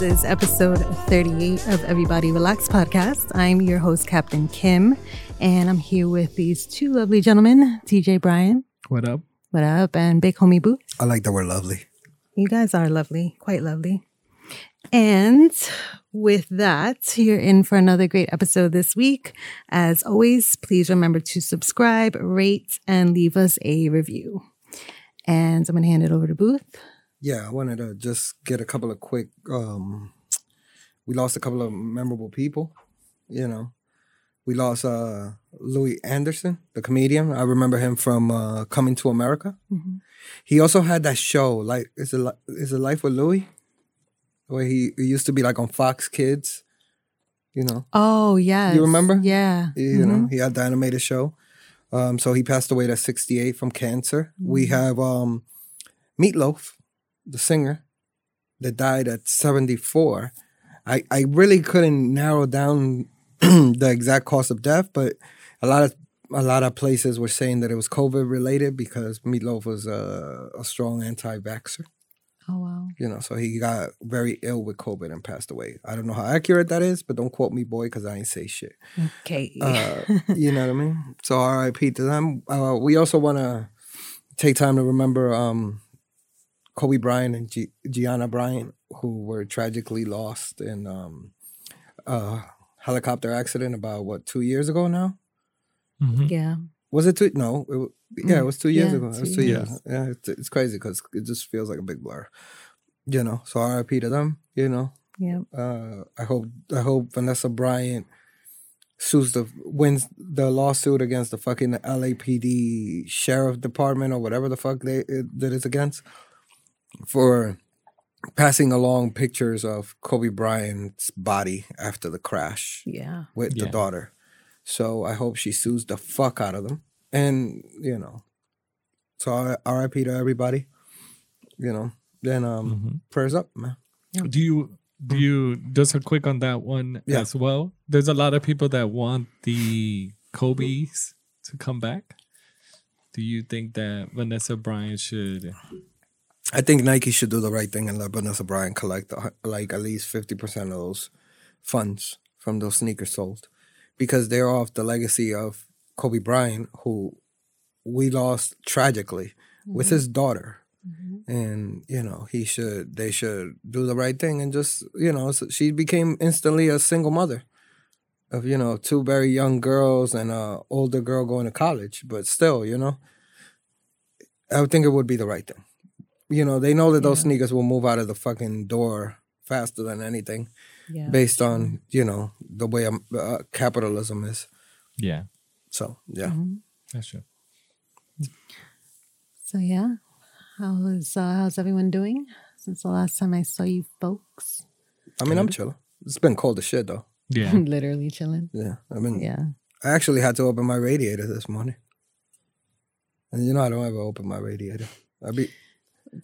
Hello, everybody. This is episode 38 of Everybody Relax podcast. I'm your host, Captain Kim, and I'm here with these two lovely gentlemen, DJ Brian. What up? What up? And Big Homie Boo. I like that we're lovely. You guys are lovely, quite lovely. And with that, you're in for another great episode this week. As always, please remember to subscribe, rate, and leave us a review. And I'm going to hand it over to Booth. Yeah, I wanted to just get a couple of quick. um We lost a couple of memorable people. You know, we lost uh Louie Anderson, the comedian. I remember him from uh Coming to America. Mhm. He also had that show, like is it is it Life with Louie, where he, he used to be like on Fox Kids. You know, Oh, yeah. You remember? Yeah. you Mhm. know he had the animated show um so he passed away at 68 from cancer we Mhm. have um meatloaf the singer that died at 74 i i really couldn't narrow down the exact cause of death but a lot of a lot of places were saying that it was covid related because meatloaf was a, a strong anti-vaxxer Oh, wow. you know so he got very ill with covid and passed away i don't know how accurate that is but don't quote me boy because i ain't say shit Okay. uh, you know what I mean? So RIP to them. Uh, we also want to take time to remember um, Kobe Bryant and G- Gianna Bryant, who were tragically lost in um, a helicopter accident about what two years ago now. Mhm. yeah. Was it two? No, it, yeah, it was two years Yeah, ago. It was two two years. years. Yeah, it's, it's crazy because it just feels like a big blur. You know, so RIP to them. You know, Yeah. uh, I hope I hope Vanessa Bryant sues the wins the lawsuit against the fucking LAPD sheriff department or whatever the fuck they it, that it's against for passing along pictures of Kobe Bryant's body after the crash Yeah. with the daughter. So I hope she sues the fuck out of them, and you know, so R.I.P. to everybody. You know, then um, Mhm. prayers up, man. Do you do you just a quick on that one Yeah. as well? There's a lot of people that want the Kobe's to come back. Do you think that Vanessa Bryant should? I think Nike should do the right thing and let Vanessa Bryant collect like at least fifty percent of those funds from those sneakers sold, because they're off the legacy of Kobe Bryant, who we lost tragically with his daughter, Mhm. and you know he should they should do the right thing and just you know so she became instantly a single mother of you know two very young girls and a older girl going to college, but still you know I would think it would be the right thing. You know, they know that those Yeah. sneakers will move out of the fucking door faster than anything, Yeah. based on you know the way um, uh, capitalism is. Yeah, So yeah, Mhm. that's true. So yeah, how is uh, how's everyone doing since the last time I saw you folks? I mean I'm chilling. It's been cold as shit though. Yeah, Literally chilling. Yeah, I mean Yeah. I actually had to open my radiator this morning, and you know I don't ever open my radiator. I be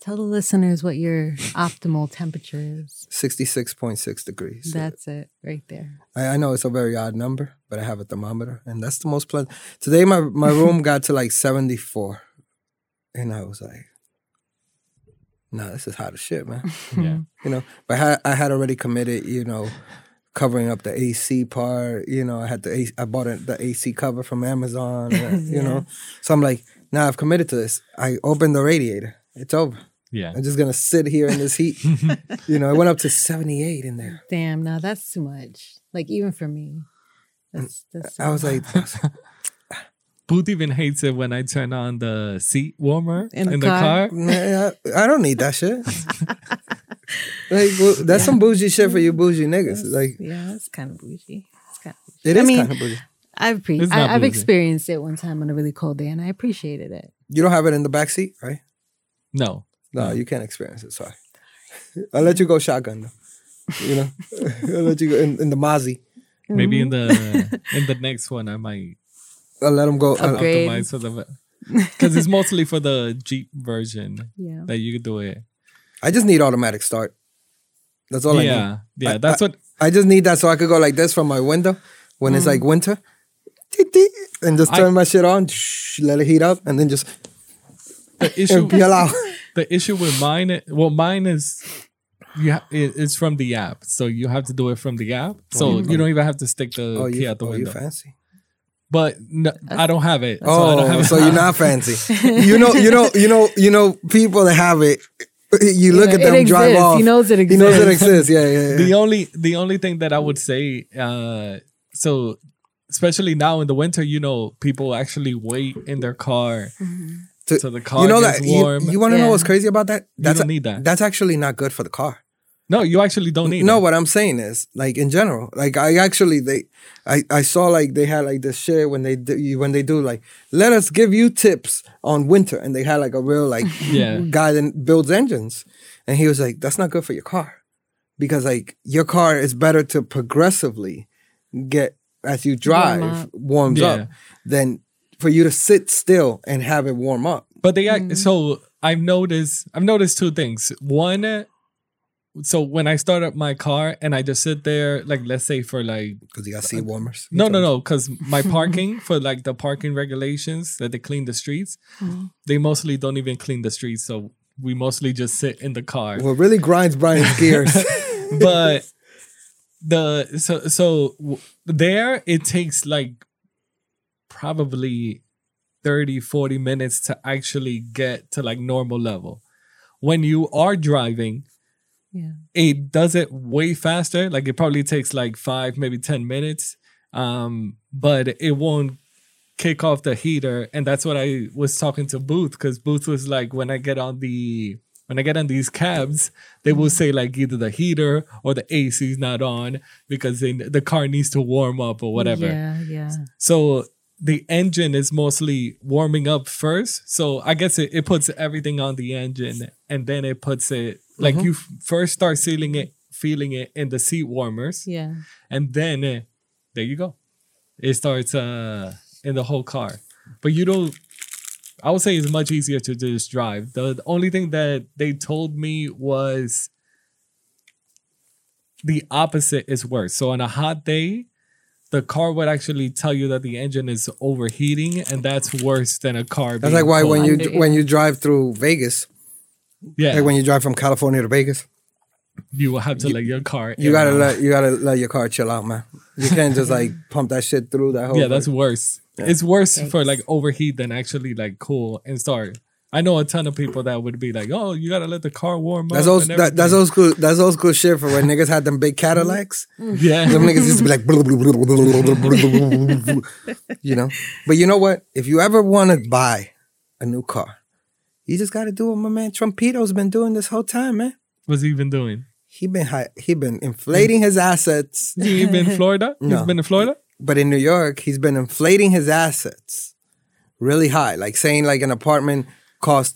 Tell the listeners what your optimal temperature is. sixty six point six degrees. That's it right there. I, I know it's a very odd number, but I have a thermometer, and that's the most pleasant. Today, my my room got to like seventy four, and I was like, "Nah, this is hot as shit, man." yeah. you know. But I, I had already committed, you know, covering up the AC part. You know, I had the AC, I bought a, the AC cover from Amazon. You Yeah. know, so I'm like, now I've committed to this. I opened the radiator. It's over. Yeah. I'm just gonna sit here in this heat. you know, it went up to 78 in there. Damn, no, that's too much. Like even for me. That's, mm, that's I was too like, much. Booth even hates it when I turn on the seat warmer In in the the, car? car. I, I don't need that shit. like, well, that's some bougie shit for you bougie niggas. That's- Like, yeah, that's kind of bougie. It's kind of it I is mean- kind of bougie. I've pre- I, I've experienced it one time on a really cold day, and I appreciated it. You don't have it in the back seat, right? No. No, No. you can't experience it. Sorry. I'll let you go shotgun though. You know, I'll let you go in, in the Mozzie. Maybe in Mm-hmm. the in the next one I might I'll let him go. I'll- Upgrade. optimize for the because it's mostly for the Jeep version yeah. that you could do it. I just need automatic start. That's all I need. yeah, yeah. I- that's what. I just need that so I could go like this from my window when it's like winter, Tick, tick, and just I- turn my shit on, let it heat up, and then just The issue, and peel the issue with mine, i- well, mine is you ha- it, it's from the app, so you have to do it from the app. So Oh, you don't even have to stick the Oh, key you, out the oh, you window. fancy. But no, I don't have it. so I Oh, don't have so, it. you're not fancy. you know, you know, you know, you know, people that have it. You look Yeah, at them it drive exists. off. He knows it exists. He knows it exists. exists. Yeah, yeah. yeah. the only the only thing that I would say, uh, so especially now in the winter, you know, people actually wait in their car To- so the car you know gets that warm. you want to know what's crazy about that? That's don't need that. That's actually not good for the car. no, you actually don't need no, it. what I'm saying is, like in general, like I actually they, I I saw like they had like this shit when they do when they do like let us give you tips on winter, and they had like a real like Yeah. guy that builds engines, and he was like, that's not good for your car, because like your car is better to progressively get as you drive up. warms Yeah. up than for you to sit still and have it warm up. But they act mm-hmm. so I've noticed I've noticed two things. One so when I start up my car and I just sit there, like let's say for like Because you got seat warmers. no no no, because my parking for like the parking regulations that they clean the streets, mm-hmm. they mostly don't even clean the streets. So we mostly just sit in the car. What really grinds Brian's gears. but the so so w- there it takes like probably 30 40 minutes to actually get to like normal level. When you are driving Yeah. it does it way faster. Like it probably takes like five maybe 10 minutes um but it won't kick off the heater. And that's what i was talking to booth because booth was like when i get on the when i get on these cabs they will say like either the heater or the ac is not on because they, the car needs to warm up or whatever. Yeah, yeah. so the engine is mostly warming up first. So I guess it, it puts everything on the engine and then it puts it like you f- first start feeling it, feeling it in the seat warmers, Yeah. and then uh, there you go. It starts uh in the whole car. But you don't I would say it's much easier to just drive. The, the only thing that they told me was the opposite is worse. So on a hot day, the car would actually tell you that the engine is overheating, and that's worse than a car. That's being like why cold. when you Under- when you drive through Vegas, yeah, like when you drive from California to Vegas, you will have to let your car. you gotta out. let you gotta let your car chill out, man. You can't just like pump that shit through that whole. Yeah, that's worse. It's worse for like overheat than actually like cool and start. I know a ton of people that would be like, "Oh, you gotta let the car warm that's up." Old, that, that's old school. That's old school shit for when niggas had them big Cadillacs. Yeah, them niggas used to be like, you know. But you know what? If you ever want to buy a new car, you just got to do what my man Trumpito's been doing this whole time, man. What's he been doing? He been he been inflating his assets. He been in Florida. No. He's been in Florida. But in New York, he's been inflating his assets really high, like saying like an apartment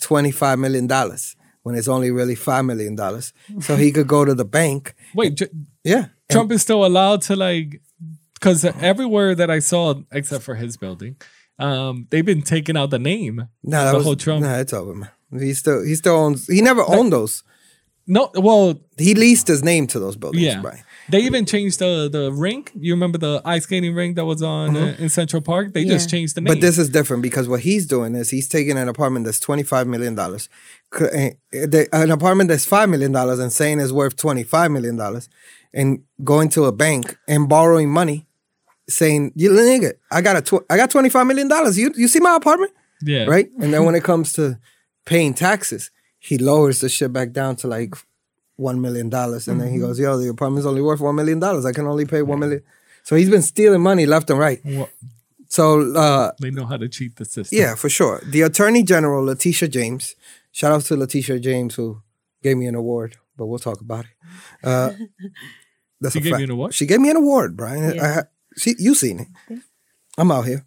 twenty five million dollars when it's only really five million dollars, so he could go to the bank. Wait, J- Yeah, Trump is still allowed to like because everywhere that I saw, except for his building, um, they've been taking out the name. No, that the was, whole Trump. Nah, it's over, man. He still he still owns. He never owned those. No, well, He leased his name to those buildings. yeah, Brian. They even changed the the rink. You remember the ice skating rink that was on uh, in Central Park? They just changed the name. Mm-hmm. But this is different because what he's doing is he's taking an apartment that's twenty five million dollars, an apartment that's five million dollars, and saying it's worth twenty five million dollars, and going to a bank and borrowing money, saying you nigga, I got a tw- I got twenty five million dollars. You you see my apartment, yeah, right? And then when it comes to paying taxes, he lowers the shit back down to like one million dollars, and then he goes, "Yo, the apartment's only worth one million dollars. I can only pay one million. So he's been stealing money left and right. Well, So uh, they know how to cheat the system. yeah, for sure. The Attorney General, Letitia James, shout out to Letitia James who gave me an award, but we'll talk about it. Uh, that's She a gave fact. you an award? She gave me an award, Brian. Yeah. I, ha- she, you seen it? I'm out here.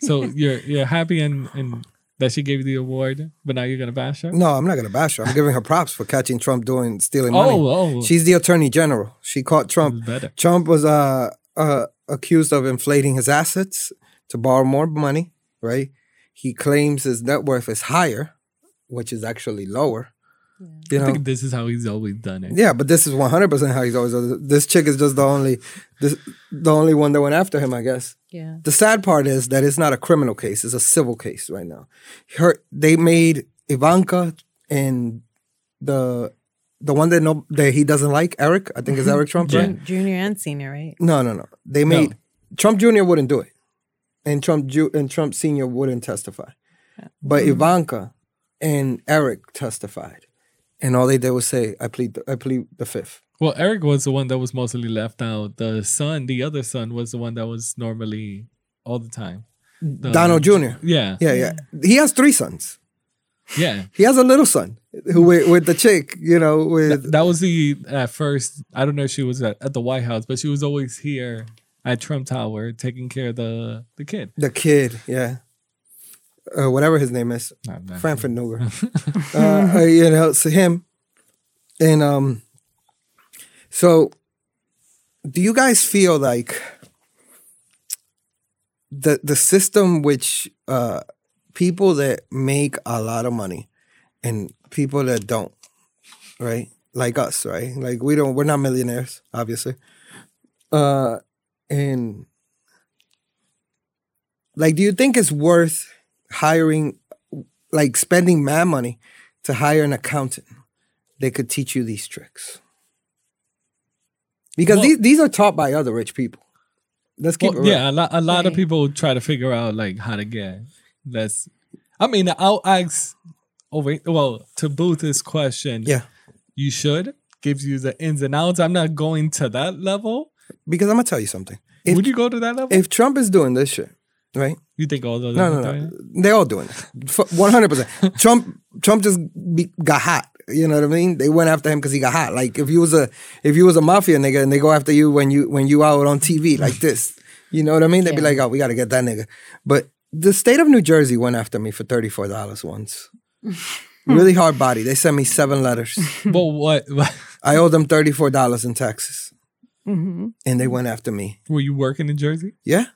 So you're you're happy and and that she gave you the award, but now you're gonna bash her. No, I'm not gonna bash her. I'm giving her props for catching Trump doing stealing money. Oh, oh, She's the Attorney General. She caught Trump. Better. Trump was uh, uh, accused of inflating his assets to borrow more money, right? He claims his net worth is higher, which is actually lower. You I think this is how he's always done it. yeah, but this is one hundred percent how he's always. Done it. This chick is just the only, this, the only one that went after him, I guess. Yeah. The sad part is that it's not a criminal case; it's a civil case right now. Her, they made Ivanka and the the one that no that he doesn't like, Eric. I think is Eric Trump, Yeah. right? Junior and senior, right? No, no, no. They made Trump Jr. wouldn't do it, and Trump Ju- and Trump Senior wouldn't testify, but Ivanka and Eric testified, and all they did was say, "I plead, the, I plead the fifth. Well, Eric was the one that was mostly left out. The son, the other son, was the one that was normally all the time. The- Donald Jr. Yeah, Yeah, yeah. He has three sons. yeah. He has a little son who with, with the chick, you know, with That was the at first. I don't know if she was at, at the White House, but she was always here at Trump Tower taking care of the the kid. the kid. Yeah, uh, whatever his name is. Not that- Frankfurt Nuger. uh, uh, you know, so him. And um so do you guys feel like the the system which uh people that make a lot of money and people that don't, right? Like us, right? Like we don't we're not millionaires, obviously. Uh and like do you think it's worth hiring like spending mad money to hire an accountant that could teach you these tricks. Because Well- these these are taught by other rich people. Let's keep Well, it real. yeah, a lot, a lot of people try to figure out like how to get. That's. I mean, I'll ask. Oh, Over well to Booth's question. Yeah. you should gives you the ins and outs. I'm not going to that level. Because I'm gonna tell you something. If Would you go to that level? if Trump is doing this shit, right? you think all those? No, no, no. They're all doing it. One hundred percent. Trump Trump just be, got hot. You know what I mean? They went after him because he got hot. Like if you was a if you was a mafia nigga and they go after you when you when you out on TV like this, you know what I mean? They'd be like, oh, we got to get that nigga. But the state of New Jersey went after me for thirty four dollars once. really hard body. They sent me seven letters. But what? I owe them thirty four dollars in taxes, Mm-hmm. and they went after me. Were you working in Jersey? Yeah,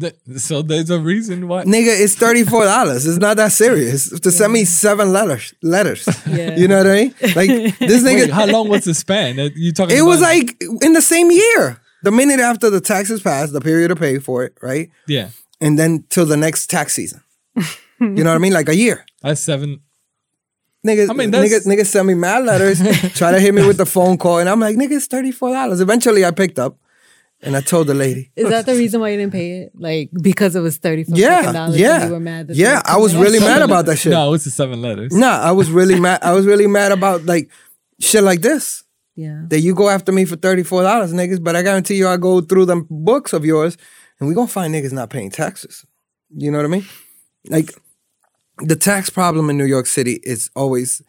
Th- So there's a reason why. nigga, it's thirty four dollars. It's not that serious to send me seven letters. Letters. Yeah. You know what I mean? Like this nigga. Wait, how long was the span? You talking? It was about- like in the same year. The minute after the taxes passed, the period to pay for it, right? yeah, And then till the next tax season. you know what I mean? Like a year. that's seven. Niggas, I mean, niggas, that's- niggas send me mad letters, try to hit me with the phone call, and I'm like, nigga, it's $34. Eventually I picked up and I told the lady. Is that the reason why you didn't pay it? Like because it was thirty four Yeah, dollars. yeah. You were mad. that Yeah, I was really mad about that shit. No, it's the seven letters. Nah, I was really mad. I was really mad about like shit like this. Yeah. that you go after me for $34, niggas, but I guarantee you I go through them books of yours and we gonna find niggas not paying taxes. You know what I mean? Like the tax problem in New York City is always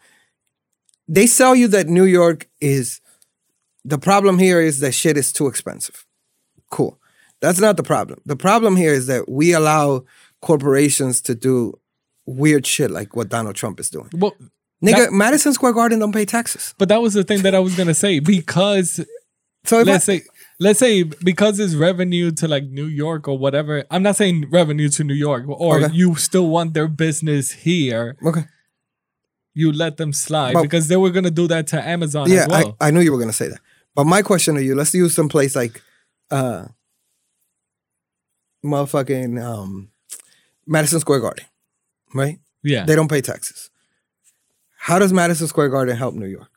they sell you that New York is the problem here is that shit is too expensive. Cool. That's not the problem. The problem here is that we allow corporations to do weird shit like what Donald Trump is doing. Well, Nigga, That- Madison Square Garden don't pay taxes. but that was the thing that I was gonna say because So let's say let's say because it's revenue to like New York or whatever. I'm not saying revenue to New York or Okay. you still want their business here. okay. You let them slide But- because they were gonna do that to Amazon yeah, as well. I, I knew you were gonna say that. But my question to you, let's use some place like uh motherfucking um Madison Square Garden, right? yeah, They don't pay taxes. How does Madison Square Garden help New York?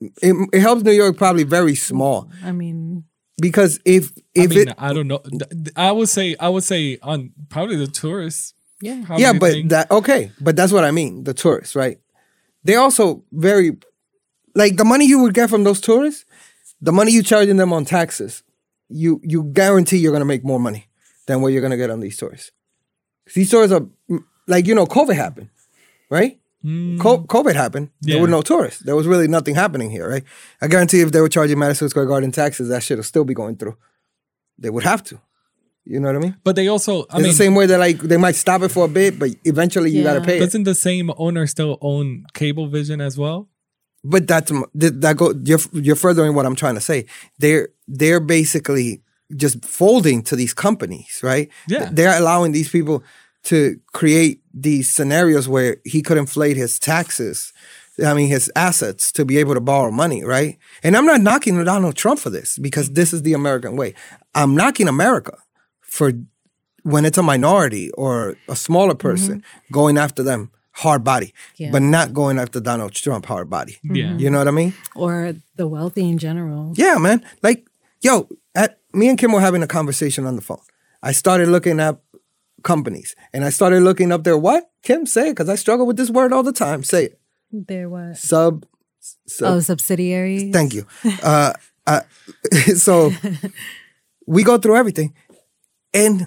It, it helps New York probably very small I mean, because if I if mean, it I don't know. Th- th- I would say I would say on probably the tourists. yeah. Yeah, but things- that okay, but that's what I mean. The tourists, right? They also very like the money you would get from those tourists, the money you charging them on taxes, you you guarantee you're gonna make more money than what you're gonna get on these tourists. These tourists are like you know, COVID happened, right? Mm, Co- COVID happened. There were no tourists. There was really nothing happening here, right? I guarantee if they were charging Madison Square Garden taxes, that shit will still be going through. They would have to. You know what I mean? but they also, I it's mean, the same way that like they might stop it for a bit, but eventually you gotta pay it. doesn't the same owner still own Cablevision as well? But that's that, go you're you're furthering what I'm trying to say. They're they're basically just folding to these companies, right? Yeah. They're allowing these people to create these scenarios where he could inflate his taxes. I mean his assets to be able to borrow money, right? And I'm not knocking Donald Trump for this because this is the American way. I'm knocking America for when it's a minority or a smaller mm-hmm. person going after them hard body, Yeah. but not going after Donald Trump hard body. Yeah. You know what I mean? Or the wealthy in general. Yeah, man. Like, yo, at, me and Kim were having a conversation on the phone. I started looking at companies and I started looking up there. What? Kim, say it, because I struggle with this word all the time. Say it. They're what? Sub. sub Oh, subsidiaries. Thank you. Uh, uh, so we go through everything. And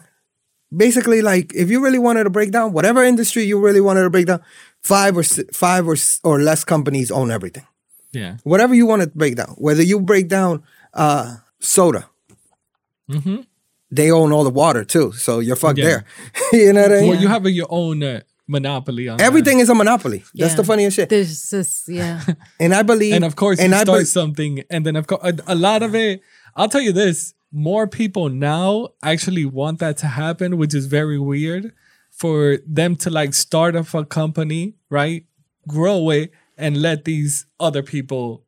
basically, like, if you really wanted to break down whatever industry you really wanted to break down, five or five or or less companies own everything. Yeah. Whatever you want to break down, whether you break down uh, soda, Mm-hmm. they own all the water too. So you're fucked Yeah. there. you know what I mean? Well, you have a, your own uh, monopoly on. Everything is a monopoly. That's the funniest shit. There's just, yeah. And I believe, and of course and you I start be- something and then of course a, a lot of it i'll tell you this more people now actually want that to happen which is very weird for them to like start up a company right grow it and let these other people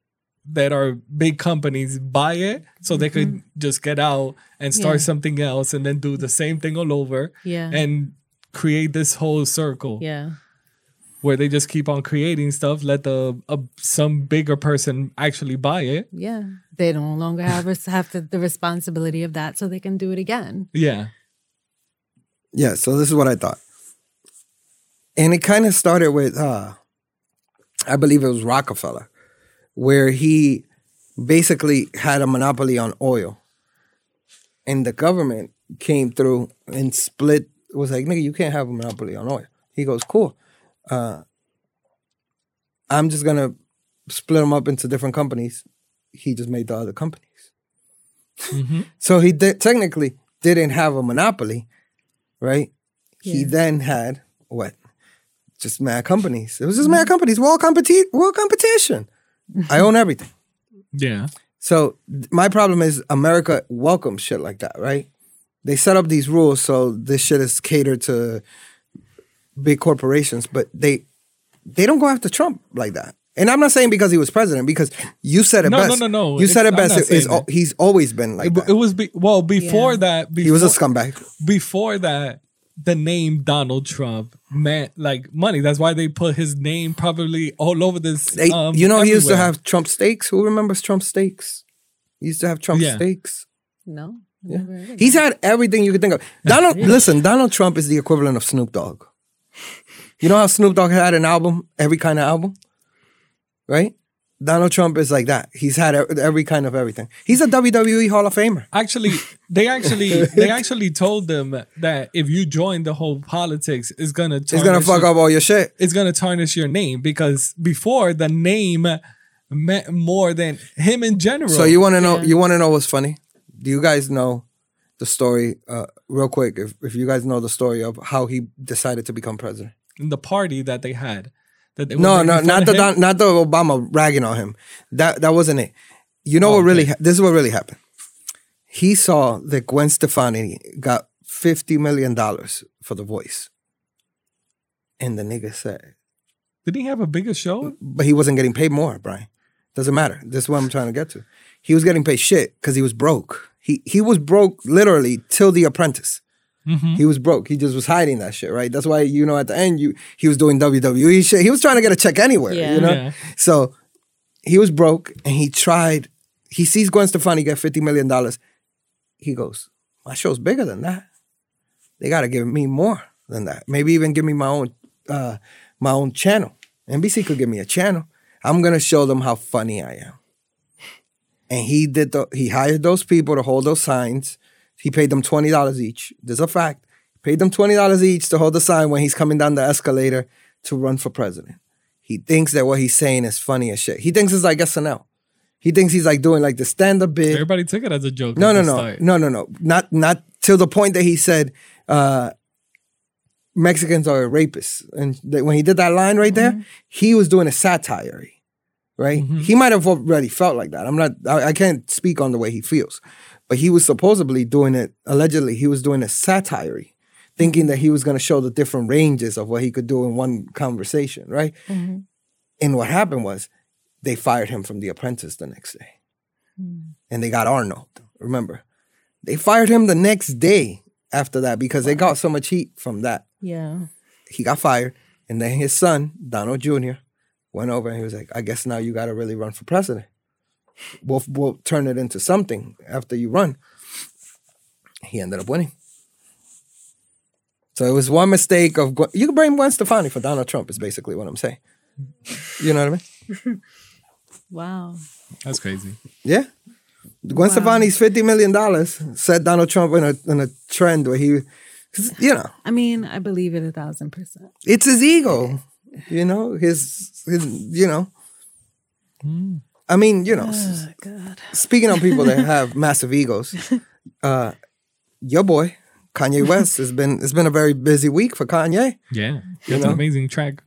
that are big companies buy it so they could just get out and start Mm-hmm. Yeah. something else and then do the same thing all over Yeah. and create this whole circle yeah. Where they just keep on creating stuff let the uh, some bigger person actually buy it Yeah. They no longer have res- have the, the responsibility of that, so they can do it again. yeah Yeah, so this is what I thought. And it kind of started with uh I believe it was Rockefeller, where he basically had a monopoly on oil. And the government came through and split was like, nigga, you can't have a monopoly on oil. He goes, cool. Uh I'm just gonna split them up into different companies. He just made the other companies. Mhm. So he did, technically didn't have a monopoly, right? He then had what? Just mad companies. It was just mad companies. World competi- world competition. I own everything. yeah So my problem is America welcomes shit like that, right? They set up these rules so this shit is catered to big corporations, but they they don't go after Trump like that. And I'm not saying because he was president, because you said it No, no, best. no, no. You said It's- it best. It- it's he's always been like it, that. it was be, well before Yeah. that before, he was a scumbag. before that the name donald trump meant like money that's why they put his name probably all over this They, um, you know, he used to have Trump steaks. Who remembers Trump steaks? He used to have Trump Yeah. steaks. No. Yeah. never heard of He's had everything you could think of. Donald, listen, Donald Trump is the equivalent of Snoop Dogg. You know how Snoop Dogg had an album, every kind of album, right? Donald Trump is like that. He's had every kind of everything. He's a WWE Hall of Famer. actually they actually they actually told them that if you join the whole politics it's gonna it's gonna fuck up all your shit. it's gonna tarnish your name because before the name meant more than him in general So you want to know? Yeah. You want to know what's funny? Do you guys know the story? Uh, real quick, if if you guys know the story of how he decided to become president. In the party that they had that they were No, no, not the. Don, not the Obama ragging on him. That that wasn't it. You know oh, what really? okay. This is what really happened. He saw that Gwen Stefani got fifty million dollars for The Voice, and the nigga said, did he have a bigger show but he wasn't getting paid more. Brian, doesn't matter. This is what I'm trying to get to. He was getting paid shit because he was broke. He he was broke literally till The Apprentice. Mhm. He was broke. He just was hiding that shit, right? That's why you know at the end you he was doing WWE shit. He was trying to get a check anywhere, Yeah. you know. Yeah. So he was broke and he tried. He sees Gwen Stefani get fifty million dollars. He goes, "My show's bigger than that. They got to give me more than that. Maybe even give me my own uh, my own channel. NBC could give me a channel. I'm gonna show them how funny I am." And he did the. He hired those people to hold those signs. He paid them twenty dollars each. There's a fact. Paid them twenty dollars each to hold the sign when he's coming down the escalator to run for president. He thinks that what he's saying is funny as shit. He thinks it's like SNL. He thinks he's like doing like the stand-up bit. everybody took it as a joke No, no, no, start. no, no, no. Not not till the point that he said uh, Mexicans are rapists, and when he did that line right there, he was doing a satire, right? He might have already felt like that. I'm not. I, I can't speak on the way he feels, but he was supposedly doing it. Allegedly, he was doing a satire, thinking that he was going to show the different ranges of what he could do in one conversation, right? Mm-hmm. And what happened was they fired him from The Apprentice the next day. Mm. And they got Arnold, remember? They fired him the next day after that because they got so much heat from that. Yeah. He got fired And then his son, Donald Jr., went over and he was like, I guess now you got to really run for president. We'll, we'll turn it into something after you run. He ended up winning. So it was one mistake of Gwen- you can blame Gwen Stefani for Donald Trump. Is basically what I'm saying. You know what I mean? Wow. That's crazy. Yeah. Gwen Wow. Stefani's fifty million dollars set Donald Trump in a in a trend where he, you know, I mean, I believe it a thousand percent. it's his ego. You know his his you know. Hmm. I mean, you know, Oh, God. speaking on people that have massive egos, uh, your boy Kanye West has been it's been a very busy week for Kanye Yeah. You know? an amazing track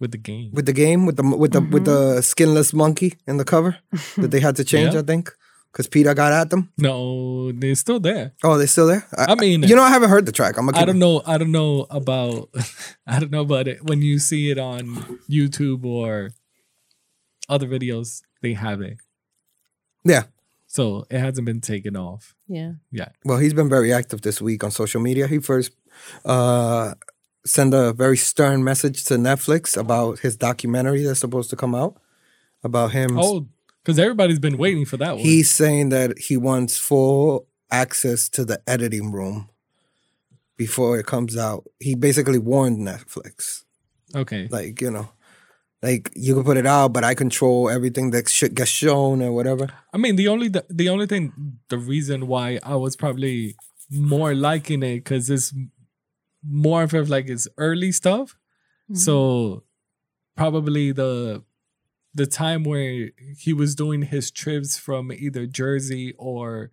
with the game. with the game with the with the with the skinless monkey in the cover that they had to change. Yeah. I think because Peter got at them. No, they're still there. Oh, they're still there. I mean- you know, I haven't heard the track. I'm I don't know. I don't know about. I don't know about it. When you see it on YouTube or other videos, they have it. Yeah. So it hasn't been taken off. Yeah. Yeah. Well, he's been very active this week on social media. He first uh, sent a very stern message to Netflix about his documentary that's supposed to come out about him. Oh, because everybody's been waiting for that one. He's saying that he wants full access to the editing room before it comes out. He basically warned Netflix, okay. like you know, like you can put it out, but I control everything that should gets shown or whatever. I mean, the only the, the only thing, the reason why I was probably more liking it because it's more of like it's early stuff. So probably the the time where he was doing his trips from either Jersey or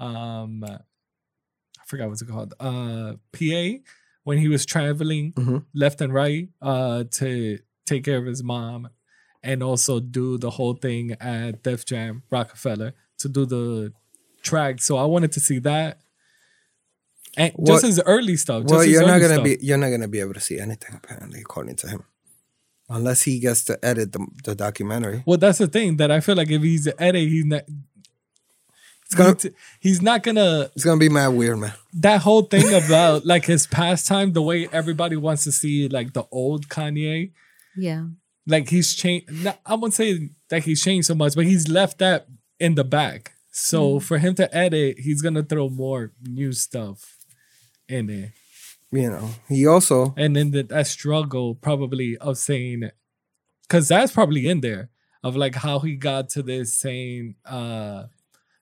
um I forgot what's it called uh PA when he was traveling Mhm. left and right uh to take care of his mom and also do the whole thing at Def Jam Roc-A-Fella to do the track. So I wanted to see that. And just his early stuff. Well, you're not gonna stuff. be you're not gonna be able to see anything apparently, according to him, unless he gets to edit the, the documentary. Well, that's the thing that I feel like if he's an edit, he's not. It's gonna he- he's not gonna it's gonna be mad weird, man. that whole thing about like his pastime, the way everybody wants to see like the old Kanye. Yeah. Like he's changed. I won't say that he's changed so much, but he's left that in the back. So for him to edit, he's gonna throw more new stuff in there, You know, he also and then the, that struggle probably of saying, because that's probably in there of like how he got to this saying, uh,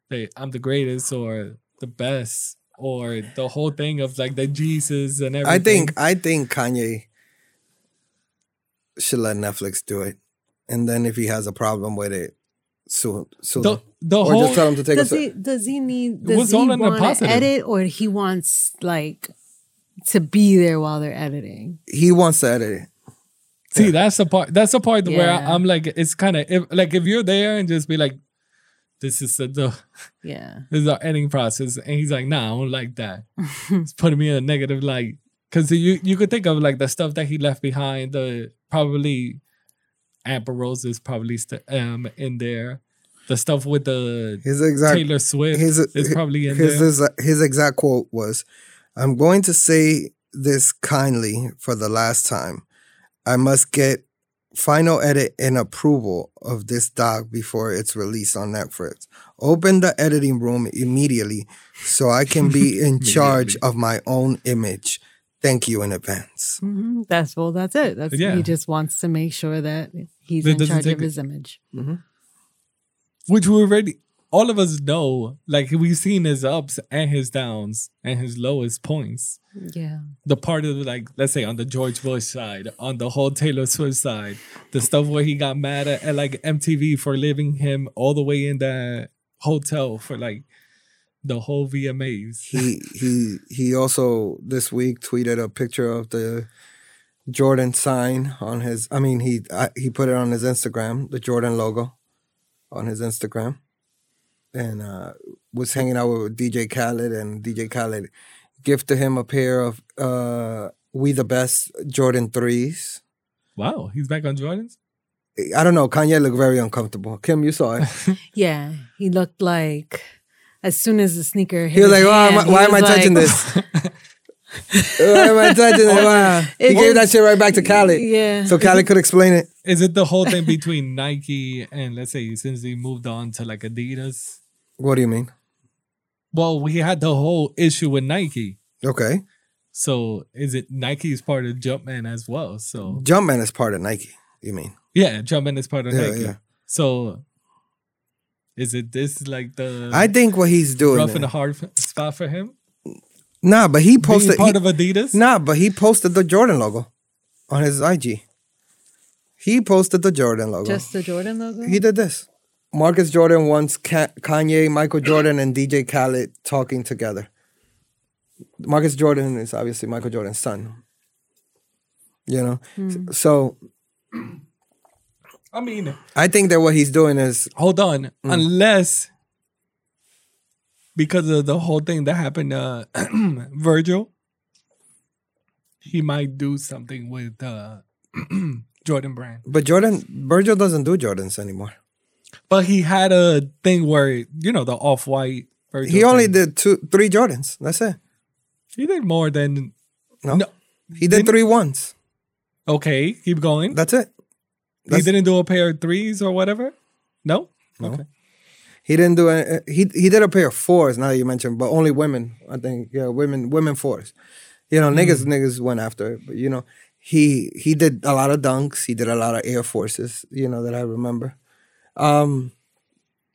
that I'm the greatest or the best or the whole thing of like the Jesus and everything. I think I think Kanye should let Netflix do it, and then if he has a problem with it, sue sue the the or whole just tell him to take Does a. he does he need was does he all want to edit or he wants like to be there while they're editing? He wants to edit it. See, that's the part. That's the part where Yeah. I, am like, it's kind of if, like if you're there and just be like, "This is the, the Yeah. this is our editing process," and he's like, "Nah, I don't like that." it's putting me in a negative light because you you could think of like the stuff that he left behind. The probably Amber Rose is probably st- um in there. The stuff with the His exact Taylor Swift his is probably in his, there. his his exact quote was, "I'm going to say this kindly for the last time. I must get final edit and approval of this doc before it's released on Netflix. Open the editing room immediately so I can be in charge of my own image. Thank you in advance." hmm That's well. That's it. That's Yeah. he just wants to make sure that he's That in charge take of it- his image. which we already all of us know like we've seen his ups and his downs and his lowest points Yeah. the part of like let's say on the george bush side on the whole taylor swift side the stuff where he got mad at, at like mtv for leaving him all the way in the hotel for like the whole vmas he he he also this week tweeted a picture of the Jordan sign on his. I mean, he I, he put it on his Instagram, the Jordan logo, on his Instagram, and uh, was hanging out with DJ Khaled, and DJ Khaled gifted him a pair of uh, We the Best Jordan threes. wow he's back on jordans I don't know. Kanye looked very uncomfortable. Kim, you saw it. Yeah. He looked like as soon as the sneaker hit He was like, "Why am I, hand, he why am I was touching like, this?" Why am I touching it? Wow. He gave that shit right back to Khaled. Yeah. So Khaled could explain it. Is it the whole thing between Nike and let's say since he moved on to like Adidas? What do you mean? Well, we had the whole issue with Nike. Okay. So is it Nike's part of Jumpman as well? So Jumpman is part of Nike. You mean? yeah, Jumpman is part of Yeah, Nike. yeah. So is it this like the I think what he's doing. rough and a hard spot for him? Nah, but he Being posted. part he- of Adidas? Nah, but he posted the Jordan logo on his IG. He posted the Jordan logo. Just the Jordan logo? he did this. Marcus Jordan wants Ka- Kanye, Michael Jordan, and DJ Khaled talking together. Marcus Jordan is obviously Michael Jordan's son. You know, hmm. so I mean, I think that what he's doing is hold on. Mm. Unless because of the whole thing that happened to Virgil, he might do something with uh, Jordan Brand. But Jordan, Virgil doesn't do Jordans anymore. But he had a thing where you know the off white. He only did two, three Jordans. That's it. He did more than. No, No. he did three ones. Okay, keep going. That's it. He didn't do a pair of threes or whatever. No. No. Okay. He didn't do any, he he did a pair of fours. Now that you mentioned, but only women. I think yeah, women women fours. You know, niggas niggas went after it, but you know, he he did a lot of dunks. He did a lot of air forces. You know that I remember. Um,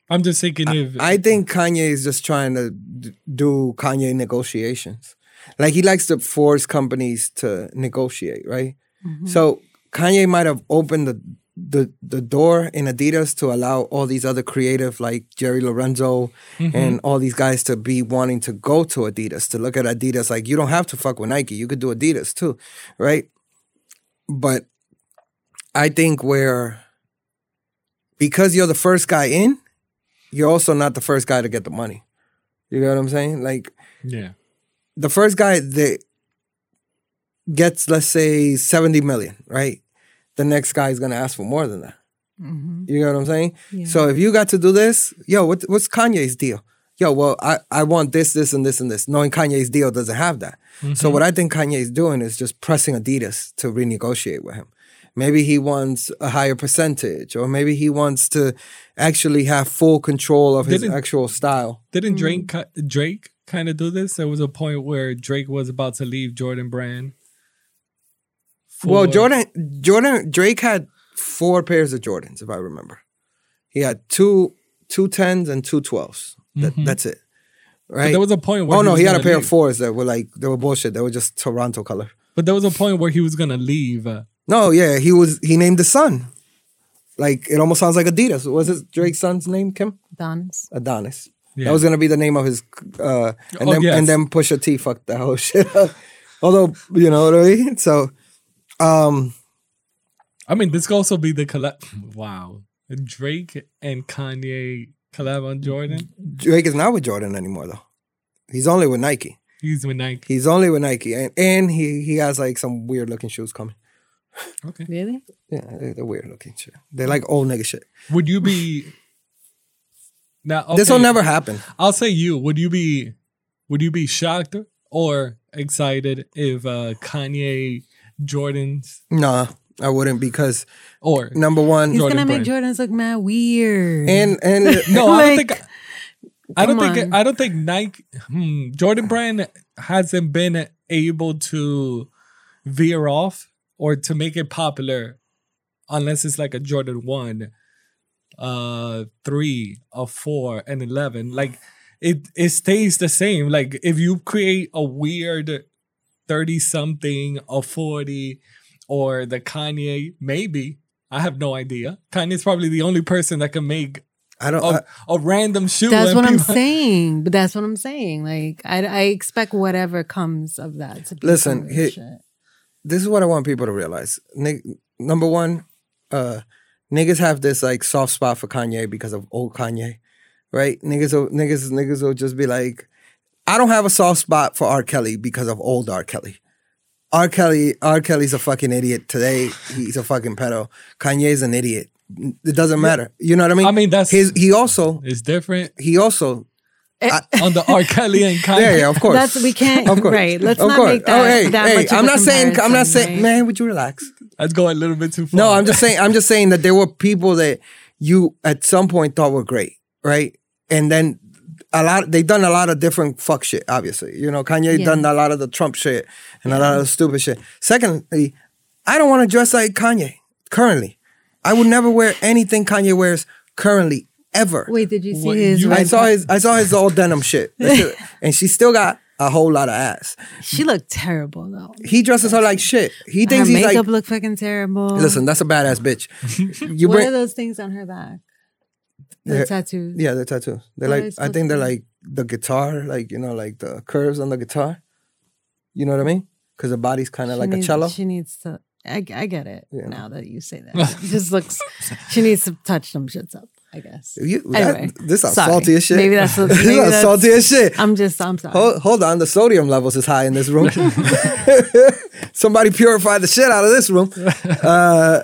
I'm just thinking if I think Kanye is just trying to d- do Kanye negotiations. Like he likes to force companies to negotiate, right? So Kanye might have opened the, the the door in Adidas to allow all these other creative like Jerry Lorenzo mm-hmm. and all these guys to be wanting to go to Adidas to look at Adidas like you don't have to fuck with Nike, you could do Adidas too, right? But I think where because you're the first guy in, you're also not the first guy to get the money. You get what I'm saying? Like yeah. the first guy that gets, let's say, 70 million, right? The next guy is gonna ask for more than that. Mhm. You get what I'm saying? Yeah. So if you got to do this, yo, what, what's Kanye's deal? Yo, well, I, I want this, this, and this, and this, knowing Kanye's deal doesn't have that. So what I think Kanye is doing is just pressing Adidas to renegotiate with him. Maybe he wants a higher percentage, or maybe he wants to actually have full control of his Didn't- actual style. Didn't Drake ki- Drake kind of do this? There was a point where Drake was about to leave Jordan Brand. Well, Jordan, Jordan, Drake had four pairs of Jordans, if I remember. He had two two tens and two twelves. That, That's it, But right? there was a point where oh no, was he had a pair leave. of fours that were like they were bullshit. They were just Toronto color. But there was a point where he was gonna leave. Uh, No, yeah, he was. He named the son. Like it almost sounds like Adidas. Was it Drake's son's name? Kim Adonis. Adonis. Yeah. That was gonna be the name of his. Uh, and Oh, then yes. and then Pusha T fucked that whole shit up. Although you know what I mean. So, um, I mean, this could also be the collab. Wow, Drake and Kanye collab on Jordan. Drake is not with Jordan anymore though. He's only with Nike. He's with Nike. He's only with Nike, and and he he has like some weird looking shoes coming. Okay. Really? Yeah, they're, they're weird looking shit. They're like old nigga shit. Would you be now? This will never happen. I'll say you. Would you be? Would you be shocked or excited if uh, Kanye Jordans Nah, I wouldn't because or number one, He's Jordan gonna make brand. Jordans look mad weird. and and no, I don't think. I don't come think. on. I don't think Nike, hmm, Jordan Brand hasn't been able to veer off or to make it popular, unless it's like a Jordan one, uh, three, a four, and eleven. Like it, it stays the same. Like if you create a weird thirty something, or forty, or the Kanye, maybe. I have no idea. Kanye's probably the only person that can make I don't. a, a random shoe. that's and what I'm saying. But that's what I'm saying. Like I, I expect whatever comes of that to be Listen, he- this is what I want people to realize. Nig- number one, uh, niggas have this like soft spot for Kanye because of old Kanye, right? Niggas, will, niggas, niggas will just be like, I don't have a soft spot for R. Kelly because of old R. Kelly. R. Kelly, R. Kelly's a fucking idiot today. He's a fucking pedo. Kanye's an idiot. It doesn't matter. You know what I mean? I mean, that's his. He also, is different. he also eh. on the R. Kelly and Kanye. Yeah, yeah, of course. That's we can't. Of course. Right. Let's of not course. make that. oh, hey, that hey, much I'm a not saying. I'm not saying. right? Man, would you relax? That's going a little bit too far. No, I'm just saying. I'm just saying that there were people that you at some point thought were great, right? And then a lot. They done a lot of different fuck shit. Obviously, you know, Kanye Yeah. done a lot of the Trump shit and a lot of the stupid shit. Secondly, I don't want to dress like Kanye currently. I would never wear anything Kanye wears currently ever. Wait, did you see What, his? you- I saw his. I saw his all denim shit, and she still got a whole lot of ass. She looked terrible though. He dresses her like shit. He Her thinks he's makeup like. looked fucking terrible. Listen, that's a badass bitch. You what bring. are those things on her back? The tattoos. Yeah, they're tattoos. They're What like I think they're like the guitar, like you know, like the curves on the guitar. You know what I mean? Because the body's kind of like needs, a cello. She needs to. I, I get it Yeah. now that you say that. It just looks. She needs to touch some shits up. I guess. You, that- Anyway, this is salty as shit. Maybe that's this maybe is that's- salty as shit. I'm just. I'm sorry. Hold, hold on, the sodium levels is high in this room. Somebody purify the shit out of this room. Uh,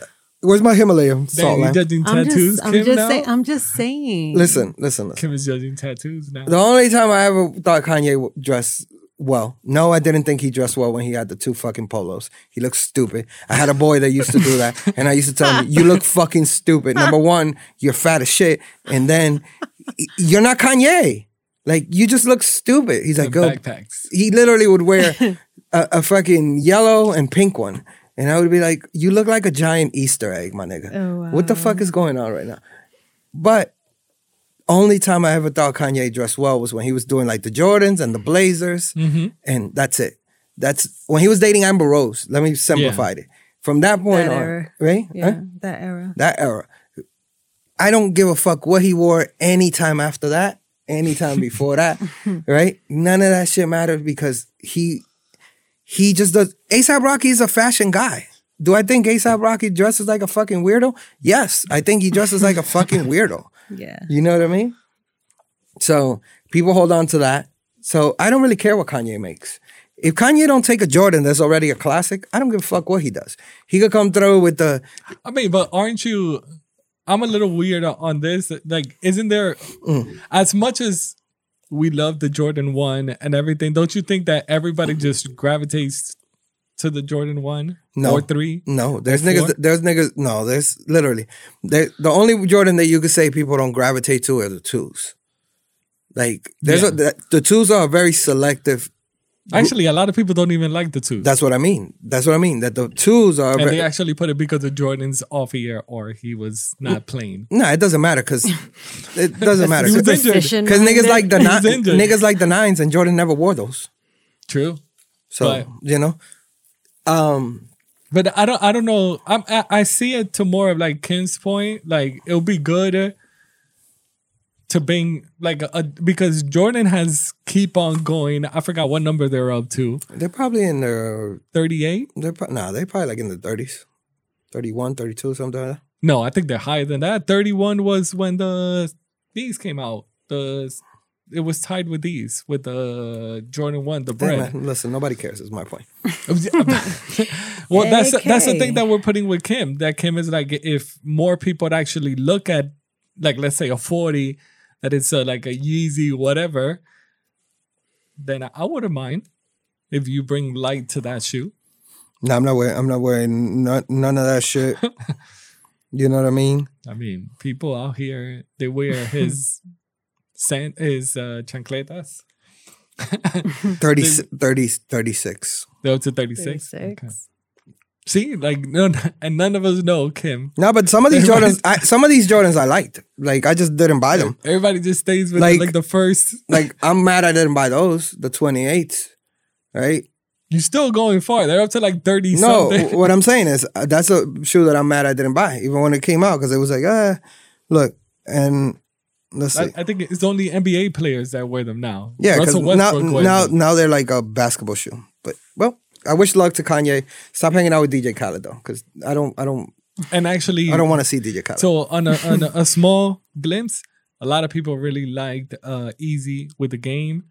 where's my Himalayan Damn, salt you lamp? judging I'm tattoos, just. I'm just now? saying. I'm just saying. Listen, listen, listen. Kim is judging tattoos now. The only time I ever thought Kanye w- dressed well, no, I didn't think he dressed well when he had the two fucking polos. He looked stupid. I had a boy that used to do that, and I used to tell him, "You look fucking stupid. Number one, you're fat as shit, and then you're not Kanye. Like you just look stupid." He's like, And "Go." backpacks. He literally would wear a, a fucking yellow and pink one, and I would be like, "You look like a giant Easter egg, my nigga. Oh, What the fuck is going on right now?" But only time I ever thought Kanye dressed well was when he was doing like the Jordans and the Blazers, Mm-hmm. and that's it. That's when he was dating Amber Rose. Let me simplify it. From that point That on, era. right? Yeah, Huh? that era. That era. I don't give a fuck what he wore anytime after that, anytime before that, right? None of that shit matters because he he just does. ASAP Rocky is a fashion guy. Do I think ASAP Rocky dresses like a fucking weirdo? Yes, I think he dresses like a fucking weirdo. Yeah. You know what I mean? So people hold on to that. So I don't really care what Kanye makes. If Kanye don't take a Jordan that's already a classic, I don't give a fuck what he does. He could come through with the I mean, but aren't you? I'm a little weird on this. Like, isn't there Mm. as much as we love the Jordan One and everything? Don't you think that everybody mm-hmm. just gravitates to the Jordan One No. or three? No, there's niggas. There's niggas. No, there's literally. There, the only Jordan that you could say people don't gravitate to are the twos. Like there's Yeah. a the, the twos are very selective. Actually, a lot of people don't even like the two. That's what I mean. That's what I mean. That the twos are. and Very, they actually put it because of Jordan's off year or he was not playing. no, it doesn't matter because it doesn't matter because niggas like the ni- niggas like the nines and Jordan never wore those. True. So But- you know, um, But I don't. I don't know. I'm, I I see it to more of like Ken's point. Like it'll be good to bring like a, because Jordan has keep on going. I forgot what number they're up to. they're probably in their. Thirty eight. They're pro- nah, they're probably like in the thirties, 31, 32, something like that. No, I think they're higher than that. Thirty one was when the these came out. The it was tied with these with the Jordan one, the Hey, bread. man, listen, nobody cares. Is my point. well, that's that's the thing that we're putting with Kim. That Kim is like, if more people would actually look at, like, let's say a forty, that it's a, like a Yeezy whatever, then I, I wouldn't mind if you bring light to that shoe. No, I'm not wearing. I'm not wearing none, none of that shit. you know what I mean? I mean, people out here they wear his sand his uh, chancletas. 30, 30, 36. They're up to thirty six. 36. See, like none, and none of us know Kim. No, but some of these Jordans, I, some of these Jordans I liked. Like I just didn't buy them. Everybody just stays with Like- like the first. Like I'm mad I didn't buy those, the 28s, right? You're still going far. They're up to like 30 No, something. what I'm saying is uh, that's a shoe that I'm mad I didn't buy, even when it came out, because it was like, ah, look, and let's see. I, I think it's only NBA players that wear them now. Yeah, because now now now they're like a basketball shoe. But well, I wish luck to Kanye. Stop hanging out with DJ Khaled though, because I don't I don't And actually, I don't want to see DJ Khaled. so on a, on a, a small glimpse, a lot of people really liked uh, Eazy with the game,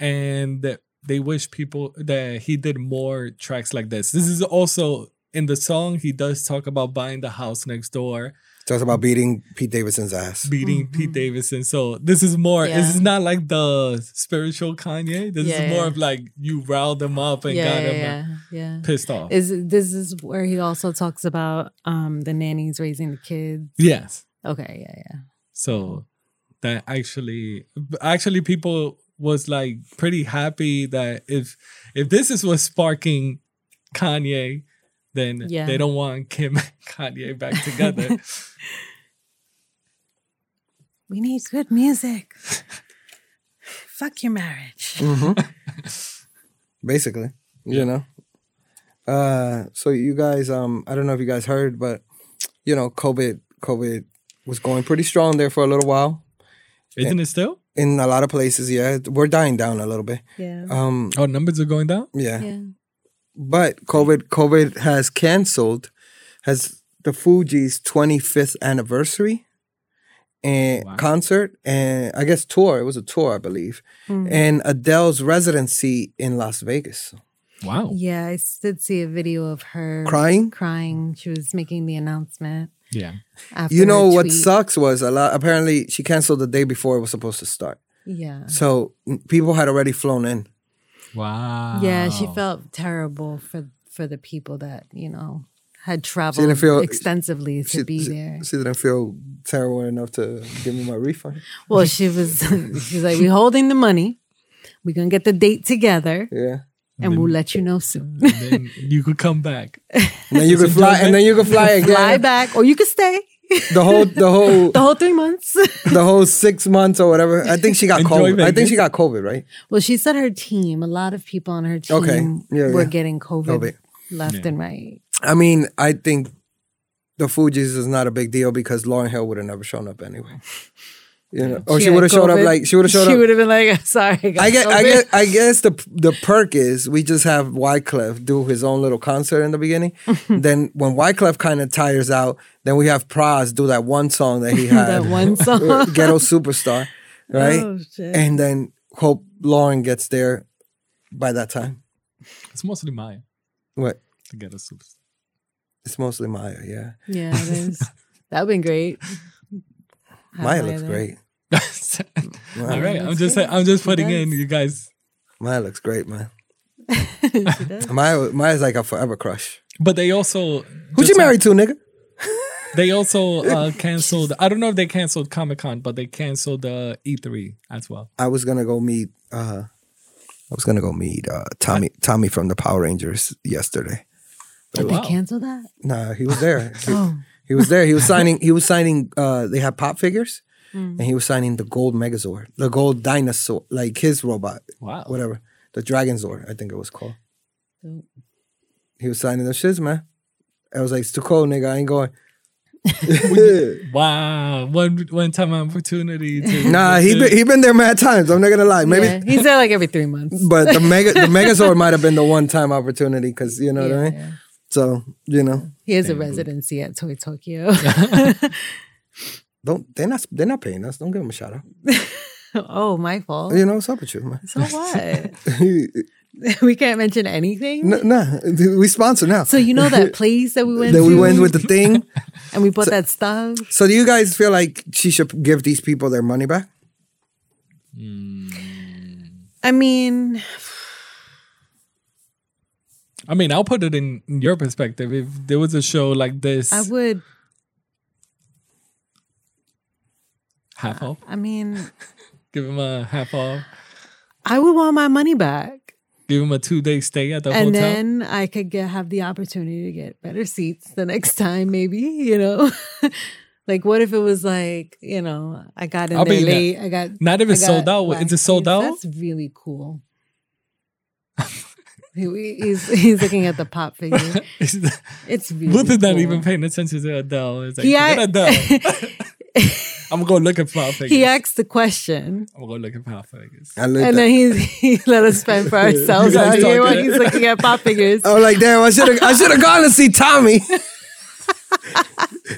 and that they wish people that he did more tracks like this. This is also in the song he does talk about buying the house next door, Talks about beating Pete Davidson's ass. beating Pete Davidson. So this is more. Yeah. This is not like the spiritual Kanye. This Yeah, is more yeah. of like you riled him up and yeah, got yeah, him yeah, yeah. pissed off. Is this is where he also talks about um the nannies raising the kids? yes. Okay, yeah, yeah. So that actually, actually, people was like pretty happy that if if this is what's sparking Kanye, then Yeah. they don't want Kim and Kanye back together. We need good music. Fuck your marriage. basically you know uh so you guys um i don't know if you guys heard but you know covid covid was going pretty strong there for a little while Isn't it still? in a lot of places yeah we're dying down a little bit Yeah. um Oh, numbers are going down. yeah, yeah. But covid covid has canceled has the Fugees 25th anniversary and Wow. concert and i guess tour it was a tour i believe Mm. and adele's residency in las vegas Wow. Yeah, I did see a video of her crying crying. She was making the announcement. Yeah. You know what sucks was a lot. Apparently, she canceled the day before it was supposed to start. Yeah. So people had already flown in. Wow. Yeah, she felt terrible for for the people that you know had didn't traveled feel- extensively to She, be she- there. she didn't feel terrible enough to give me my refund. Well, she was she's like, "We're holding the money. We're gonna get the date together, Yeah. and we'll let you know soon. And then you could come back. And then you could fly, and then you could fly again. Fly back, or you could stay The whole, the whole, the whole three months." the whole six months or whatever. I think she got Enjoy COVID. I think she got COVID, right? well, she said her team, a lot of people on her team, Okay. Yeah, were yeah. getting COVID, COVID. left Yeah. and right. I mean, I think the Fugees is not a big deal because Lauryn Hill would have never shown up anyway. You know, or she, had would have showed up like she would have showed She up. She would have been like, "Sorry, I, I guess, I guess, I guess the the perk is we just have Wyclef do his own little concert in the beginning. then when Wyclef kind of tires out, then we have Pras do that one song that he had, that one song. Ghetto Superstar, oh, right? Oh! And then hope Lauryn gets there by that time. It's mostly Maya What? to get a super. It's mostly Maya, yeah. yeah, it is. That'd been great. Have Maya looks there. great. All right, I'm just good. I'm just She putting in you guys. Maya looks great, man. She does. Maya, Maya's like a forever crush. But they also Who'd you married to, nigga? They also uh, canceled. I don't know if they canceled Comic Con, but they canceled the E3 as well. I was gonna go meet. uh I was gonna go meet uh Tommy. Tommy from the Power Rangers yesterday. Did wow. they cancel that? Nah, he was there. He, Oh, he was there. He was signing. He was signing. uh They had pop figures, Mm. and he was signing the gold Megazord, the gold dinosaur, like his robot, Wow. whatever, the Dragon Zord, I think it was called. Dope. He was signing the shits, man. I was like, it's too cold, nigga. I ain't going. Wow. One one time opportunity to nah, he been, he been there mad times. I'm not gonna lie. Maybe, yeah. he's there like every three months. but the mega the Megazord might have been the one time opportunity because you know what I mean. yeah. So you know, He has a residency at Toy Tokyo. Don't they're not they're not paying us. Don't give them a shout out. oh, my fault. You know what's up with you, man? So what? we can't mention anything. No, nah, we sponsor now. So you know that place that we went Then to, we went with the thing. and we bought that stuff. So do you guys feel like she should give these people their money back? I mean, I mean, I'll put it in your perspective. If there was a show like this, I would. Half uh, off, I mean, give him a half off, I would want my money back, give him a two day stay at the and hotel. And then I could get have the opportunity to get better seats the next time. Maybe you know. Like, what if it was like, you know, I got in I there late. I got Not if it's sold out. Is it sold out? That's really cool. He- he's he's looking at the pop figure. It's really Booth is not even paying attention to Adele. It's like, act- Adele. I'm gonna go look at pop figures. he asked the question, I'm gonna go look at pop figures. I looked and at- then he's he let us spend for ourselves You guys out here while he's looking at pop figures. I was like, damn, I should have I should have gone to see Tommy.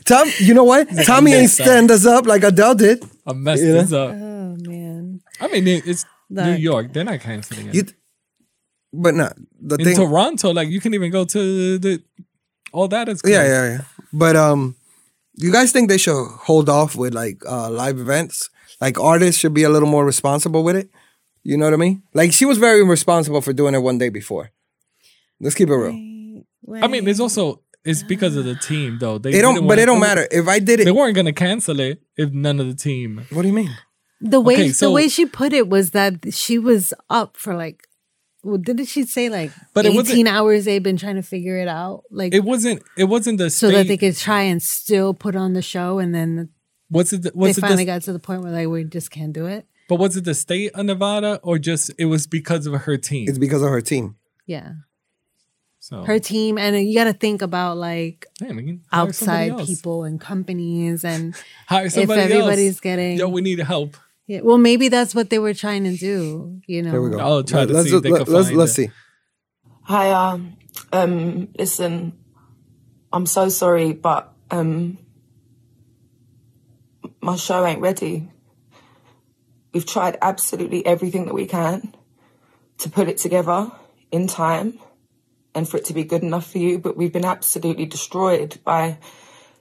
Tom, you know what? Tommy ain't messed up. stand us up like Adele did. I messed You know? this up. Oh man, I mean, it, it's New York. They're not canceling it. You, but not the in thing. Toronto, like you can even go to the all that is. Cool. Yeah, yeah, yeah. But um, you guys think they should hold off with like uh live events? Like artists should be a little more responsible with it. You know what I mean? Like she was very responsible for doing it one day before. Let's keep it real. Right. I mean, it's also it's because of the team though. They It don't, but wanna- it don't matter if I did it, They weren't gonna cancel it if none of the team. What do you mean? the way Okay, the way she put it was that she was up for like well, didn't she say like But it 18 wasn't- hours they've been trying to figure it out? Like It wasn't. It wasn't the so state. that they could try and still put on the show and then what's it? they What's it? finally The, got to the point where like we just can't do it. but was it the state of Nevada or just it was because of her team? It's because of her team. Yeah. so Her team and you got to think about like Yeah, we can hire somebody outside people and companies and Hire if everybody's else. getting Yo, we need help. Yeah, well maybe that's what they were trying to do, you know. There we go. I'll try to let's see if they let, let's, find let's it. see. Hi, um, um, listen, I'm so sorry, but um, my show ain't ready. We've tried absolutely everything that we can to put it together in time and for it to be good enough for you, but we've been absolutely destroyed by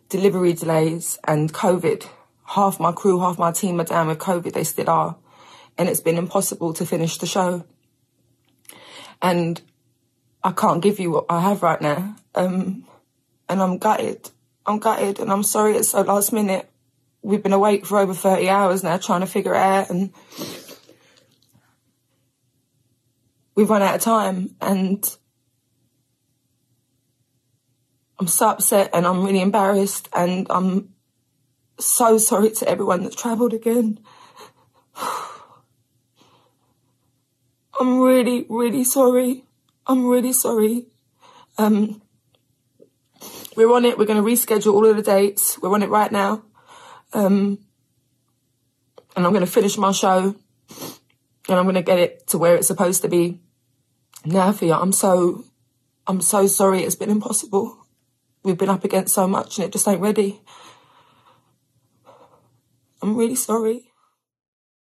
delivery delays and COVID. Half my crew, half my team are down with COVID, they still are. And it's been impossible to finish the show. And I can't give you what I have right now. Um, and I'm gutted. I'm gutted and I'm sorry it's so last minute. We've been awake for over 30 hours now trying to figure it out and we've run out of time and I'm so upset and I'm really embarrassed and I'm so sorry to everyone that's travelled again. I'm really, really sorry. I'm really sorry. Um, we're on it. We're going to reschedule all of the dates. We're on it right now. Um, and I'm going to finish my show and I'm going to get it to where it's supposed to be. Now for you, I'm so, I'm so sorry. It's been impossible. We've been up against so much and it just ain't ready. I'm really sorry.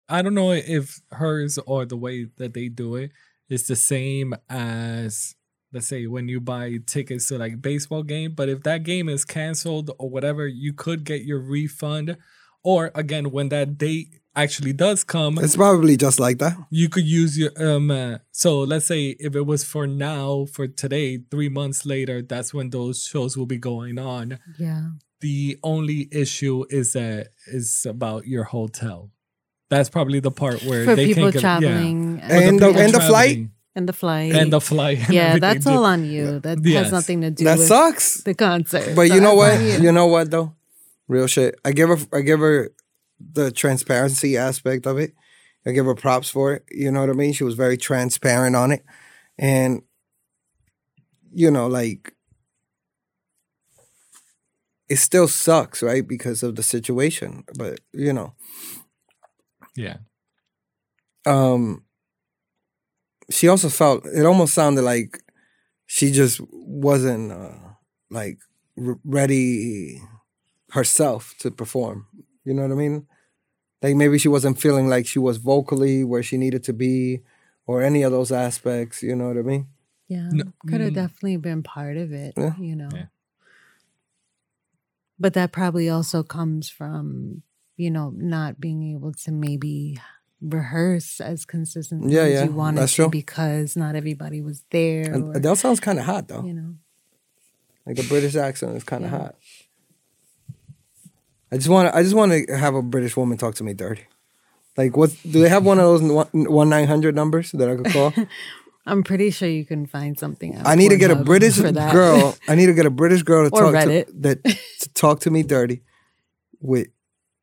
I don't know if hers or the way that they do it is the same as let's say when you buy tickets to like baseball game, but if that game is canceled or whatever, you could get your refund. Or again, when that date actually does come, It's probably just like that. you could use your um uh, so let's say if it was for now for today 3 months later that's when those shows will be going on Yeah. The only issue is that is about your hotel that's probably the part where For they people can't get, traveling Yeah. and, the- people and the flight? and the flight. and the flight and yeah, that's all on you. That Yes. has nothing to do That with sucks. the concert. But So you know what? on You know what though? Real shit. I give her I give her the transparency aspect of it. I give her props for it. You know what I mean? She was very transparent on it. And you know, like it still sucks, right? Because of the situation. But you know, yeah um she also felt it almost sounded like she just wasn't uh, like r- ready herself to perform you know what i mean like maybe she wasn't feeling like she was vocally where she needed to be or any of those aspects you know what i mean Yeah, No, could have mm. definitely been part of it, Yeah. you know. Yeah. But that probably also comes from, you know, not being able to maybe rehearse as consistently Yeah, as yeah, you wanted to because not everybody was there. and or, adele sounds kind of hot though you know. like a british accent is kind of Yeah. hot i just want to i just want to have a british woman talk to me dirty like what do they have one of those one nine hundred numbers that i could call I'm pretty sure you can find something. on I need to get a British girl. I need to get a British girl to Or talk to that to talk to me dirty with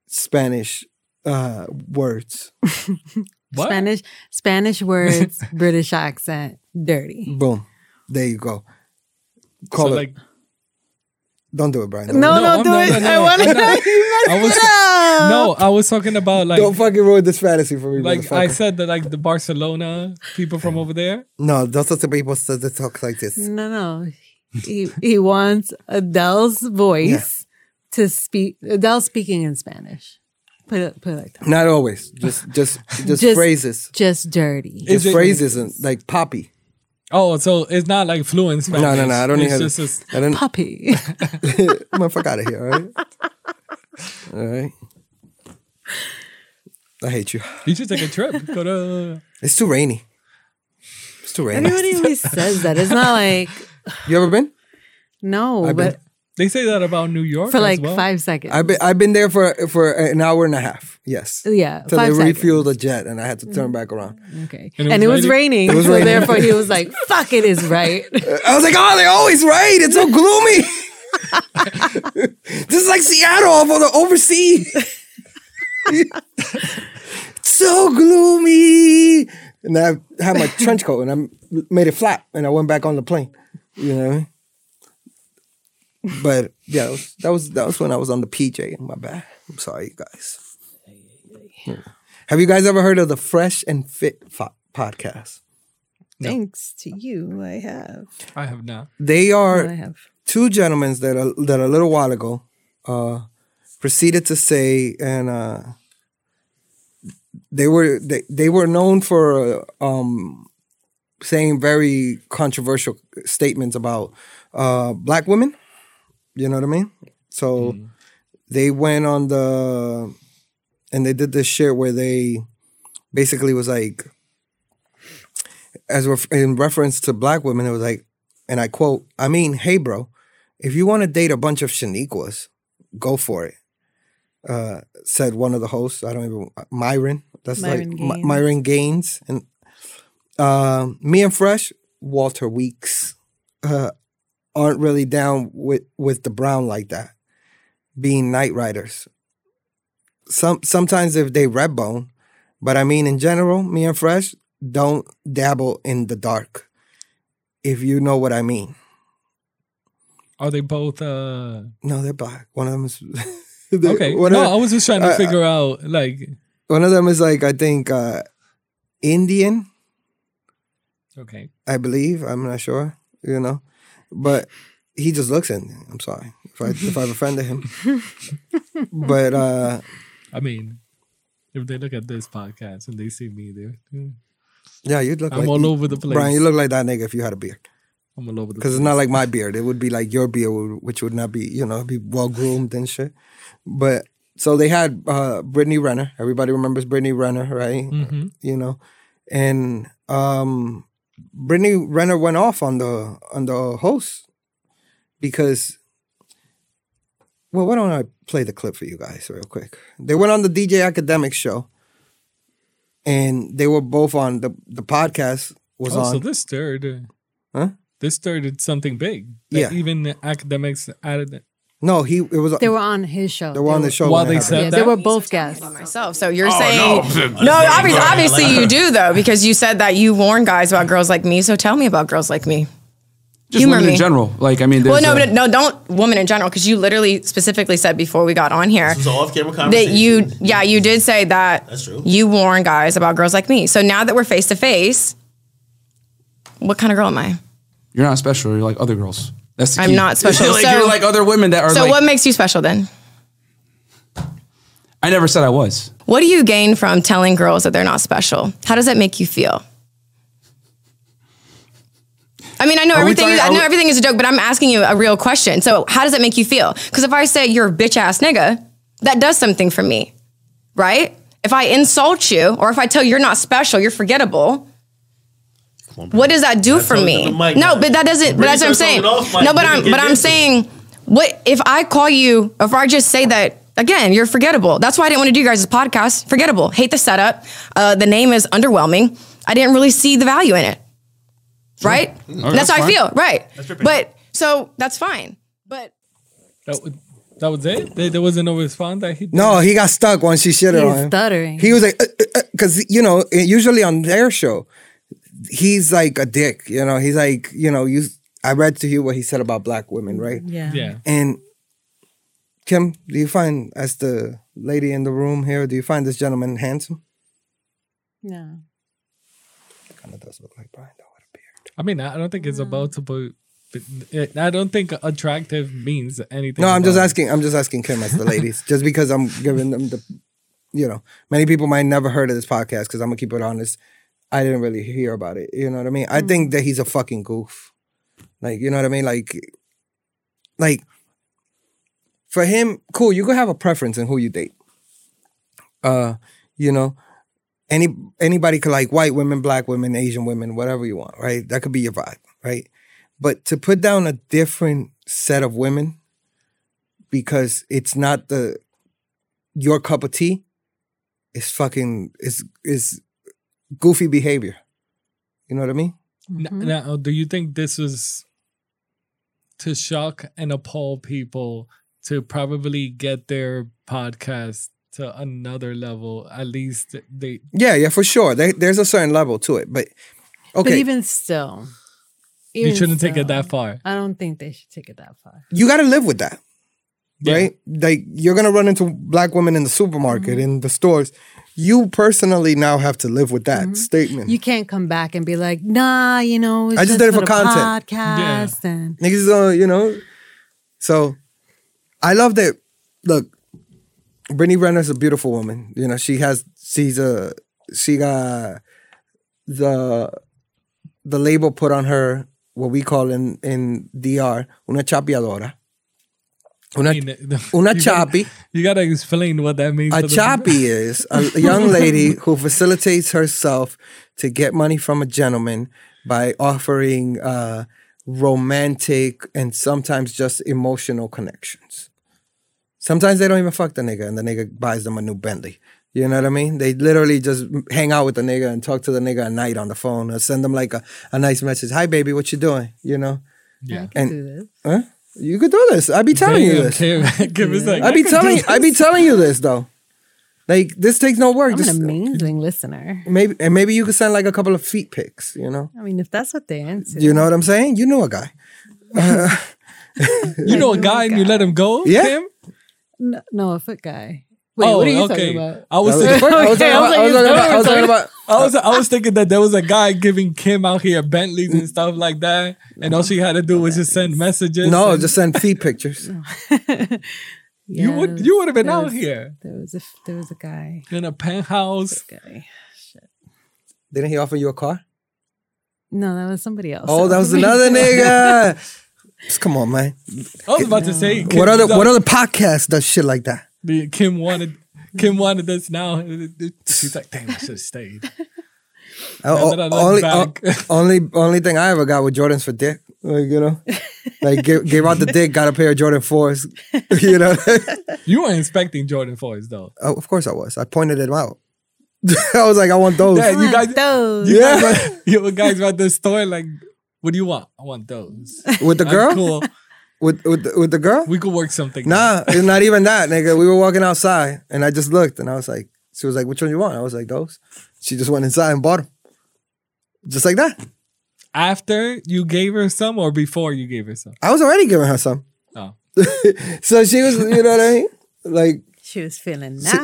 Spanish uh, words. what Spanish Spanish words, British accent, dirty. Boom. There you go. Call so it. like don't do it, Brian. No, Don't, no, I'm do not- it. no, no, I want to I'm know not- you messed I was- it up. no i was talking about like don't fucking ruin this fantasy for me. like i motherfucker. said that like the barcelona people from over there no, those are the people that that talk like this. No, no. He he wants Adele's voice to speak. Adele speaking in Spanish. Put it put it like that. Not always. Just just just, Just- phrases. Just dirty. Is Just it- phrases and like poppy. Oh, so it's not like fluent Spanish. No, no, no. I don't it's even. just a- I don't. Puppy. Motherfucker out of here, all right? All right. I hate you. you should take a trip. Go to. It's too rainy. It's too rainy. Everybody always says that. It's not like You ever been? no, I've been- but They say that about New York for as like well. five seconds. I've been I've been there for for an hour and a half. Yes. yeah, Till they seconds. refueled the jet and I had to turn back around. Okay, And and it it was was, raining. It was so therefore, he was like, "Fuck, it is right." I was like, oh, they're always right. It's so gloomy. this is like Seattle off on the overseas. so gloomy. And I had my trench coat and I made it flat and I went back on the plane. You know what I mean? But yeah, that was, that was that was when I was on the PJ. In my bad. I'm sorry, you guys. Have you guys ever heard of the Fresh and Fit fo- podcast? Thanks to you, I have. I have not. They are I have. two gentlemen that a, that a little while ago uh, proceeded to say, and uh, they were they, they were known for um, saying very controversial statements about uh, black women. You know what I mean? So they went on the and they did this shit where they basically was like as ref- in reference to black women, it was like, and I quote, I mean, hey, bro, if you want to date a bunch of Shaniquas, go for it. Uh, said one of the hosts. I don't even Myron. That's Myron like My- Gaines. Myron Gaines and uh, me and Fresh Walter Weeks uh, aren't really down with with the Brown like that. Being night riders. Some sometimes if they red bone, but I mean in general, me and Fresh don't dabble in the dark. If you know what I mean. Are they both? uh No, they're black. One of them is Okay. One no, I was just trying to uh, figure out like. one of them is like I think uh Indian, Okay. I believe. I'm not sure. You know, but he just looks Indian. I'm sorry if I if I've offended him. but uh I mean, if they look at this podcast and they see me there, yeah, you'd look like I'm like all over the place. Brian. You look like that nigga if you had a beard. I'm all over the Because it's not like my beard. It would be like your beard, which would not be, you know, be well groomed and shit. But so they had uh Brittany Renner. Everybody remembers Brittany Renner, right? Mhm. You know, and um Brittany Renner went off on the on the host because. Well, why don't I play the clip for you guys real quick? They went on the DJ Akademiks show, and they were both on the the podcast was Oh, on. so this third, uh, Huh? This started something big. Yeah. Even Akademiks added it. No, he it was They were on his show. They were on the show. While when it they happened. said Yeah, that. they were both guests. myself. So you're oh, saying no, obviously, obviously you do though because you said that you warn guys about girls like me. So tell me about girls like me. Just Humor women me. in general. Like I mean, Well, there's no, a- but no, don't women in general because you literally specifically said before we got on here This is off camera that conversation. you, yeah, you did say that That's true. you warn guys about girls like me. So now that we're face to face, what kind of girl am I? you're not special. You're like other girls. That's the I'm not special. like So- you're like other women that are So like. what makes you special then? I never said I was. What do you gain from telling girls that they're not special? How does that make you feel? I mean, I know Are everything. talking- Is, I know we- everything is a joke, but I'm asking you a real question. So, how does that make you feel? Because if I say you're a bitch ass nigga, that does something for me, right? If I insult you, or if I tell you you're not special, you're forgettable. Come on. What does that do for me? the mic No, but that doesn't. But that's what I'm saying. off mic, No, but I'm. But I'm into it. saying, what if I call you? If I just say that again, you're forgettable. That's why I didn't want to do you guys' podcast. Forgettable. Hate the setup. Uh, the name is underwhelming. I didn't really see the value in it. Right. that's, that's how I feel. Right. But so that's fine. But That was, that was it. There, there wasn't no response that he. Did? No, he got stuck once she shit He's on him. stuttering. He was like, uh, uh, uh, because you know, usually on their show, he's like a dick. You know, he's like, you know, you. I read to you what he said about black women, right? yeah. Yeah. And Kim, do you find, as the lady in the room here, do you find this gentleman handsome? No. Kind of does look like Brian, though, with a beard. I mean, I don't think it's about to put. Eh, I don't think attractive means anything. No, I'm just it. asking. I'm just asking Kim as the ladies, just because I'm giving them the, you know, many people might never heard of this podcast because I'm gonna keep it honest. I didn't really hear about it. You know what I mean? I think that he's a fucking goof. Like, you know what I mean? Like, like for him, cool. You could have a preference in who you date. Uh, you know, any anybody could like white women, black women, Asian women, whatever you want, right? That could be your vibe, right? But to put down a different set of women because it's not the your cup of tea is fucking is is goofy behavior. You know what I mean? N- Now, do you think this was to shock and appall people to probably get their podcast to another level? At least they. Yeah, yeah, for sure. There, there's a certain level to it, but okay, But even still, You shouldn't take it that far. I don't think they should take it that far. you got to live with that, Yeah. right? Like you're gonna run into black women in the supermarket, Mm-hmm. in the stores. You personally now have to live with that statement. You can't come back and be like, nah, you know, it's I just did it for the content." Podcast and Niggas, uh, you know. So, I love that. Look, Brittany Renner's a beautiful woman. You know, she has. She's a. She got the the label put on her. What we call in in DR una chapeadora. Una, I mean, una you gotta- chapi. You gotta explain what that means. A to the- chappy is a young lady who facilitates herself to get money from a gentleman by offering uh, romantic and sometimes just emotional connections. Sometimes they don't even fuck the nigga and the nigga buys them a new Bentley. You know what I mean? They literally just hang out with the nigga and talk to the nigga at night on the phone or send them like a, a nice message. Hi, baby, what you doing? You know? Yeah. I can And- do this. Huh? You could do this. I be telling you this. Kim, Kim is like, I be telling do I be telling you this though. Like this takes no work. I'm This- an amazing listener. maybe and maybe you could send like a couple of feet pics, you know? I mean, if that's what they're into. You know what I'm saying? You know a guy. You know a guy and you let him go, Yeah. Kim? No, no, a foot guy. Wait, oh, what are you okay. talking about? I was I was, thinking, I was talking Okay, I was about, I was like, talking about, I was it's talking about I was I was thinking that there was a guy giving Kim out here Bentleys and stuff like that, and all she had to do was just send messages. no, and just send feet pictures. you Yeah, would you would have been out was- here There was a there was a guy. in a penthouse. Guy. Shit. Didn't he offer you a car? No, that was somebody else. Oh, that was another nigga. Just come on, man. I was about to say, What other was out- what other podcast does shit like that? The- Kim wanted Kim wanted this now. She's like, damn, I should have stayed. Oh, oh that only, back. o- only only thing I ever got with Jordans for dick. Like, you know, like gave, gave out the dick, got a pair of Jordan fours. you know, You weren't expecting Jordan fours though. oh, of course I was. I pointed them out. I was like, I want those. Yeah, you guys, those. you Yeah. guys, were- you guys were at the store like, what do you want? I want those. With the I'm girl, cool. With with the, with the girl. We could work something. Nah, it's not even that, nigga. We were walking outside, and I just looked, and I was like, she was like, "Which one you want?" I was like, "Those." She just went inside and bought them, just like that. After you gave her some or before you gave her some? I was already giving her some, Oh. so she was, you know what I mean? Like She was feeling nice. she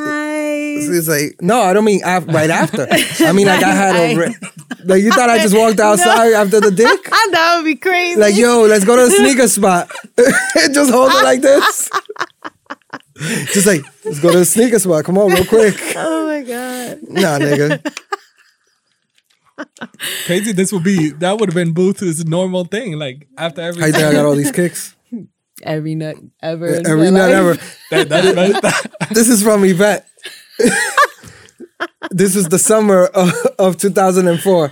was like, "No, I don't mean af- right after. I mean like I had a I- re- like you thought I just walked outside after the dick." that would be crazy. Like, yo, let's go to the sneaker spot. just hold it like this. Just like, let's go to the sneaker spot. Come on, real quick. oh my god. Nah, nigga. Crazy. This would be that would have been Booth's normal thing. Like after every How you think I got all these kicks? Every nut ever. Every my night life. ever. that, that, that, This is from Yvette. this is the summer of, of 2004.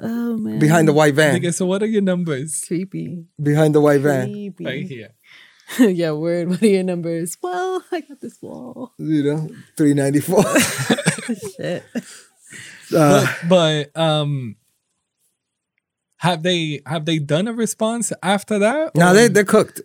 Oh man. Behind the white van. Okay, so what are your numbers? creepy. Behind the white van. Creepy. Right here. yeah, word. What are your numbers? Well, I got this wall. You know, 394. Shit. Uh, But, but um have they have they done a response after that? no, they, they're cooked.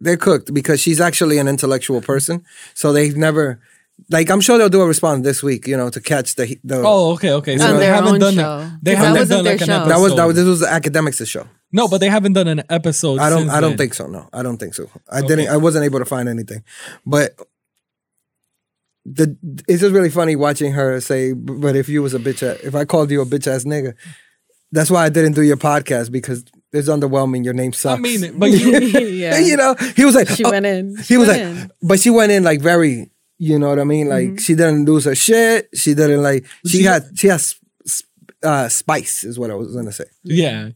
They're cooked because she's actually an intellectual person. So they've never, like, I'm sure they'll do a response this week, you know, to catch the. the Oh, okay, okay. So they haven't done show. it. They 'Cause that haven't wasn't done their like an show. episode. that was, that was, this was the Akademiks' show. no, but they haven't done an episode. I don't since I don't then. think so. No, I don't think so. I Okay. didn't. I wasn't able to find anything, but the it's just really funny watching her say. But if you was a bitch, ass- if I called you a bitch ass nigga, that's why I didn't do your podcast because it's underwhelming. Your name sucks." I sucks. mean, but you, yeah. you know, he was like, She oh, went in. He She was like, in. but she went in like very. You know what I mean? Like she didn't lose her shit. She didn't like. She, She- had. She has. uh, spice is what I was gonna say. Yeah.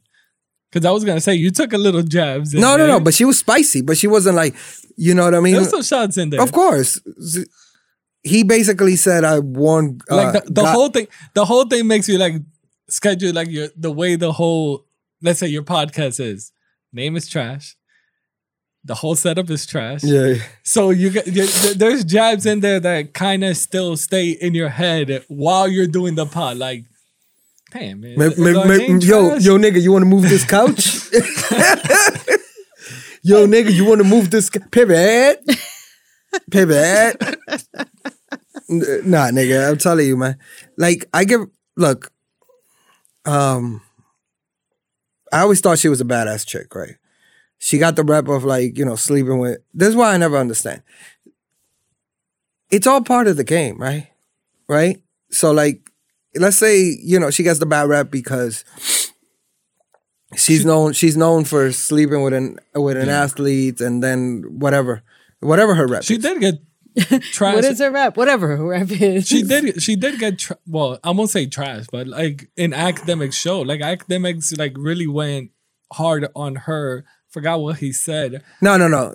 Because I was gonna say you took a little jabs. in No, no, there. no. But she was spicy, but she wasn't like, you know what I mean? There's some shots in there. Of course. He basically said, "I won." Uh, like the, the God- whole thing the whole thing makes you like schedule like your the way the whole let's say your podcast is name is trash the whole setup is trash Yeah. so you get there's jabs in there that kind of still stay in your head while you're doing the pod like damn man Ma- ma- ma- yo, yo, nigga, you want to move this couch? yo, nigga, you want to move this c- pivot? Pivot? Nah, nigga, I'm telling you, man. Like, I give look. Um, I always thought she was a badass chick, right? She got the rep of like you know sleeping with. This is why I never understand. It's all part of the game, right? Right. So like, let's say you know she gets the bad rep because she's known she's known for sleeping with an with an athlete and then whatever whatever her rep. she is. did get trash What is her rep? Whatever her rep is. she did she did get tra- well i won't say trash but like in Akademiks show like Akademiks like really went hard on her forgot what he said No, no, no.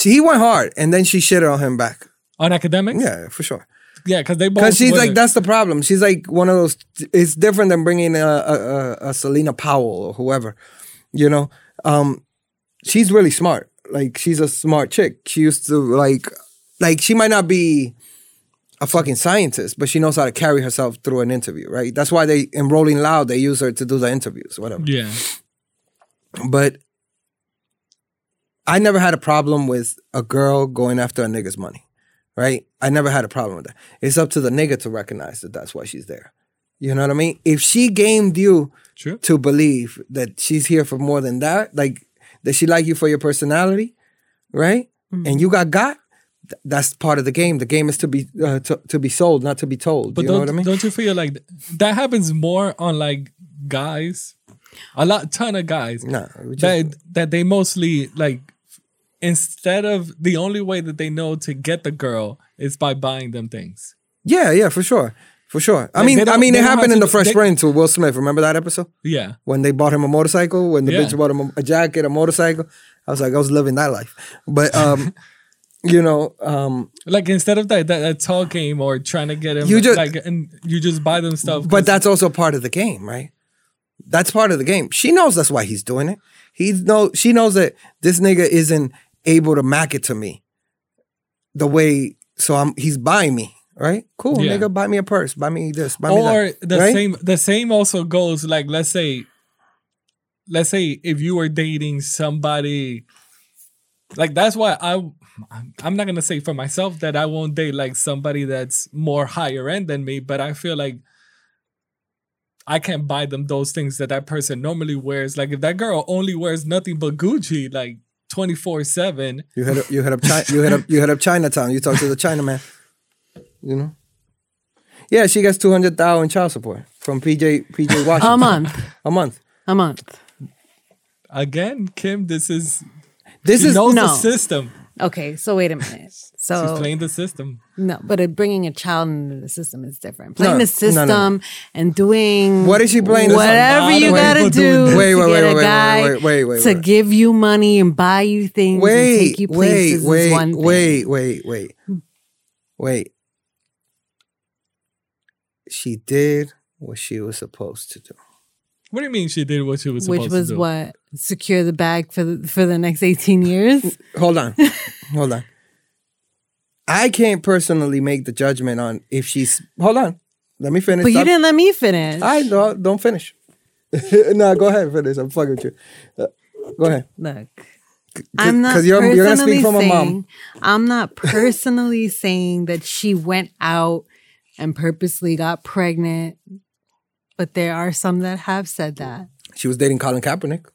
She went hard and then she shitted on him back. on Akademiks Yeah, for sure. yeah because they both Because she's like that's the problem. She's like one of those. It's different than bringing a a, a, a Celina Powell or whoever. You know, um, she's really smart. Like she's a smart chick. She used to like, like she might not be a fucking scientist, but she knows how to carry herself through an interview. Right. That's why they in Rolling Loud they use her to do the interviews, whatever. yeah But I never had a problem with a girl going after a nigga's money, right? I never had a problem with that. It's up to the nigga to recognize that that's why she's there. You know what I mean? If she gamed you True. to believe that she's here for more than that, like that she like you for your personality, right? And you got got, th- that's part of the game. The game is to be uh, to, to be sold, not to be told. But you know don't what I mean? don't you feel like th- that happens more on like guys, a lot ton of guys No, just- that that they mostly like instead of the only way that they know to get the girl is by buying them things. yeah, yeah, for sure, for sure. I Like, mean, I mean, it happened in the Fresh they- Prince with Will Smith. Remember that episode? Yeah, when they bought him a motorcycle, when the Yeah. bitch bought him a, a jacket, a motorcycle. I was like, I was living that life. But um, you know, um, like instead of that that, that game or trying to get him You just- like and you just buy them stuff. But that's also part of the game, right? That's part of the game. She knows that's why he's doing it. He know she knows that this nigga isn't able to mac it to me the way. So I'm he's buying me, right? Cool, Yeah. nigga, buy me a purse, buy me this, buy me that. or the right? same the same also goes like let's say let's say if you were dating somebody like that's why I I'm not gonna say for myself that I won't date like somebody that's more higher end than me, but I feel like I can't buy them those things that that person normally wears. Like if that girl only wears nothing but Gucci, like twenty four seven. You hit up, you hit up, China, you hit up, you hit up Chinatown. You talk to the Chinaman. You know. Yeah, she gets two hundred thousand child support from PJ PJ Washington a month. A month. A month. Again, Kim, this is This she is knows the no. system. Okay, so wait a minute. She's playing the system. no, but uh, bringing a child into the system is different. Playing No, the system no, no. and doing What is she playing? Whatever you gotta do. Wait, to wait, get wait, a wait, guy wait, wait, wait, to give you money and buy you things and wait, take you wait, places wait, is one thing. wait, wait, wait, wait. She did what she was supposed to do. What do you mean she did what she was supposed to do? Which to was do? what secure the bag for the, for the next eighteen years. Hold on, hold on. I can't personally make the judgment on if she's. Hold on, let me finish. But you didn't let me finish. I don't, don't finish. no, go ahead, finish. I'm fucking with you. Uh, go ahead. Look, I'm not 'cause you're- you're gonna speak from a mom. I'm not personally saying that she went out and purposely got pregnant, but there are some that have said that. She was dating Colin Kaepernick.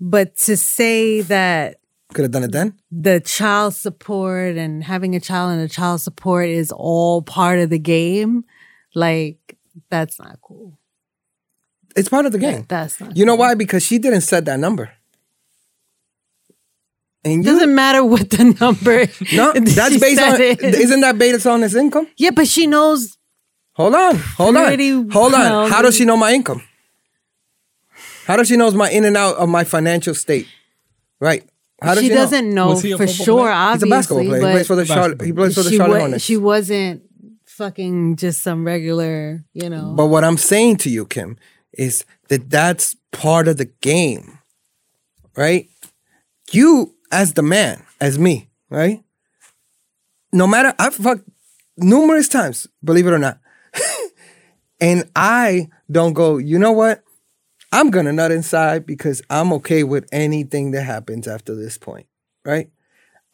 But to say that Could have done it then. the child support and having a child and the child support is all part of the game, like that's not cool. It's part of the game. That's not. You know why? Because she didn't set that number. And It you, doesn't matter what the number. no, that's based on. is. Isn't that based on his income? Yeah, but she knows Hold on, hold on, hold well, on. How does she know my income? How does she knows my in and out of my financial state? Right. How does she she, doesn't know Was he a for sure. player? He's Obviously, a basketball player. He but plays for the Charlotte. He plays for the she, Charlotte wa- Hornets. she wasn't fucking just some regular, you know. But what I'm saying to you, Kim, is that that's part of the game, right? You, as the man, as me, right? No matter, I've fucked numerous times, believe it or not. and I don't go, you know what? I'm gonna nut inside because I'm okay with anything that happens after this point, right?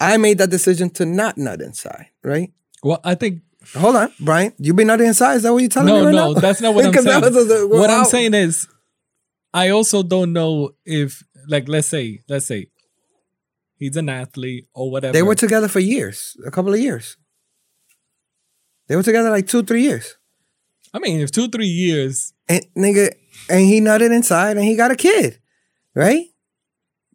I made that decision to not nut inside, right? Well, I think Hold on, Brian. You been nutting inside? Is that what you're telling no, me right no, now? that's not what I'm saying. a- what I'm saying is, I also don't know if, like, let's say, let's say, he's an athlete or whatever. They were together for years, a couple of years. They were together like two, three years. I mean, if two, three years, And nigga, and he nutted inside and he got a kid, right?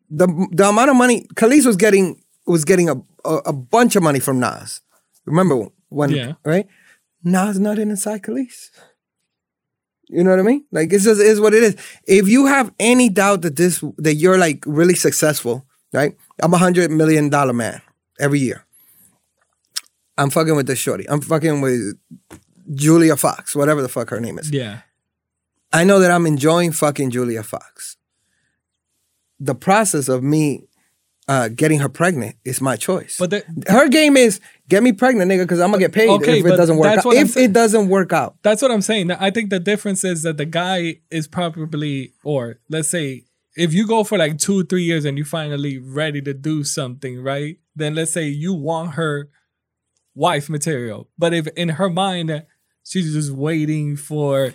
The the amount of money Kelis was getting was getting a, a, a bunch of money from Nas. Remember when Yeah. right? Nas nutted inside Kelis. You know what I mean? Like it's just is what it is. If you have any doubt that this that you're like really successful, right? I'm a hundred million dollar man every year. I'm fucking with this shorty. I'm fucking with Julia Fox, whatever the fuck her name is. yeah. I know that I'm enjoying fucking Julia Fox. The process of me uh, getting her pregnant is my choice. But the- her game is get me pregnant, nigga, because I'm gonna get paid Okay, if it doesn't work out. I'm If saying. it doesn't work out, That's what I'm saying. I think the difference is that the guy is probably, or let's say, if you go for like two, three years and you finally ready to do something, right? Then let's say you want her wife material. But if in her mind, she's just waiting for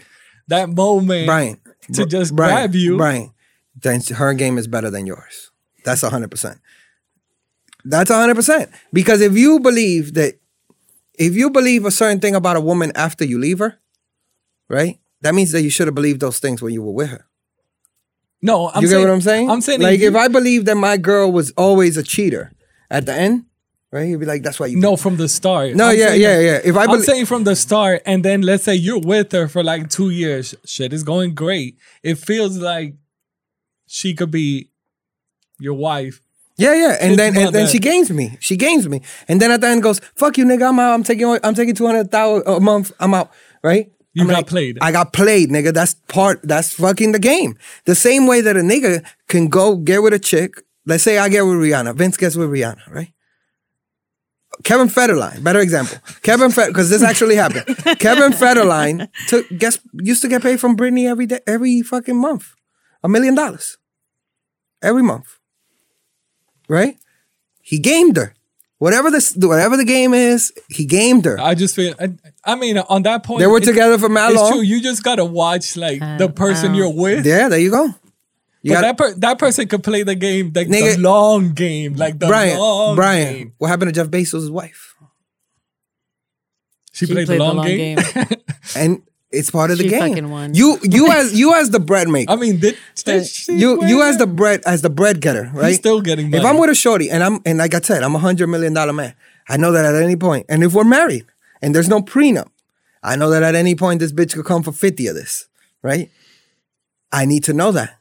that moment Brian, to just Brian, grab you. Brian, then her game is better than yours. That's hundred percent. That's hundred percent. Because if you believe that, if you believe a certain thing about a woman after you leave her, right? That means that you should have believed those things when you were with her. No, I'm you saying, get what I'm saying? I'm saying like you- if I believe that my girl was always a cheater at the end, right? You'd be like, that's why you. No, from the start. No, I'm yeah, saying- yeah, yeah. If I I'm belie- saying from the start, and then let's say you're with her for like two years, shit is going great. It feels like she could be your wife. Yeah, yeah, and then and then she gains me. She gains me, and then at the end goes, "Fuck you, nigga. I'm out. I'm taking. I'm taking two hundred thousand a month. I'm out." Right? You I'm got like, played. I got played, nigga. That's part. That's fucking the game. The same way that a nigga can go get with a chick. Let's say I get with Rihanna. Vince gets with Rihanna, right? Kevin Federline, better example. Kevin Fed, because this actually happened. Kevin Federline took guess used to get paid from Britney every day, every fucking month, a million dollars, every month right? He gamed her. Whatever this, whatever the game is, he gamed her. I just feel. I, I mean, on that point, They were it- together for mad It's long. true. You just gotta watch like the person wow. you're with. Yeah, there you go. You but got that per- that person could play the game, like Nigga. the long game, like the Brian. long Brian, game. what happened to Jeff Bezos' wife? She, played, the long, game. And it's part of the game. fucking won. You, you as you as the bread maker. I mean, did, did she you, win you as the bread as the bread getter, right? still getting If. I'm with a shorty and I'm and like I said, I'm a hundred million dollar man. I know that at any point, and if we're married and there's no prenup, I know that at any point this bitch could come for fifty of this, right? I need to know that.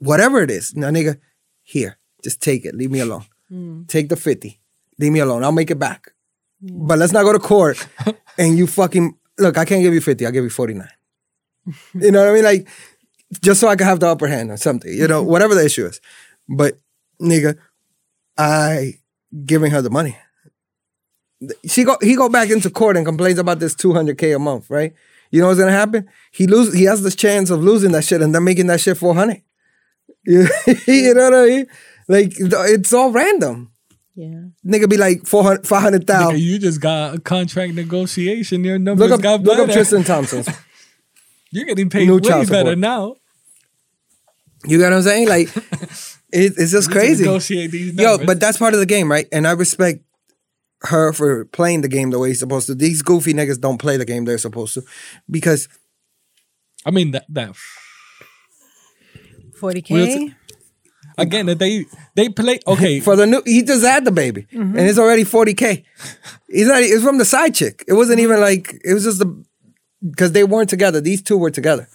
Whatever it is, no nigga, here, just take it. Leave me alone. Hmm. Take the fifty. Leave me alone. I'll make it back. But let's not go to court and you fucking look. I can't give you fifty. I'll give you forty nine. You know what I mean? Like, just so I can have the upper hand or something, you know, whatever the issue is. But nigga, I giving her the money. She go he go back into court and complains about this 200k a month, right? You know what's gonna happen? He lose he has this chance of losing that shit and then making that shit 400. You, you know what I mean? Like it's all random. Yeah. Nigga be like 400 500,000. you just got a contract negotiation. Your numbers Look up, got look up Tristan Thompson. You're getting paid New way better support. now. You get what I'm saying? Like it, it's just to crazy. negotiate these Yo, but that's part of the game, right? And I respect her for playing the game the way he's supposed to. These goofy niggas don't play the game they're supposed to because I mean that that 40K? We'll again they they play okay. for the new he just had the baby Mm-hmm. and it's already 40k. He's not it's from the side chick. It wasn't even like it was just the because they weren't together. These two were together.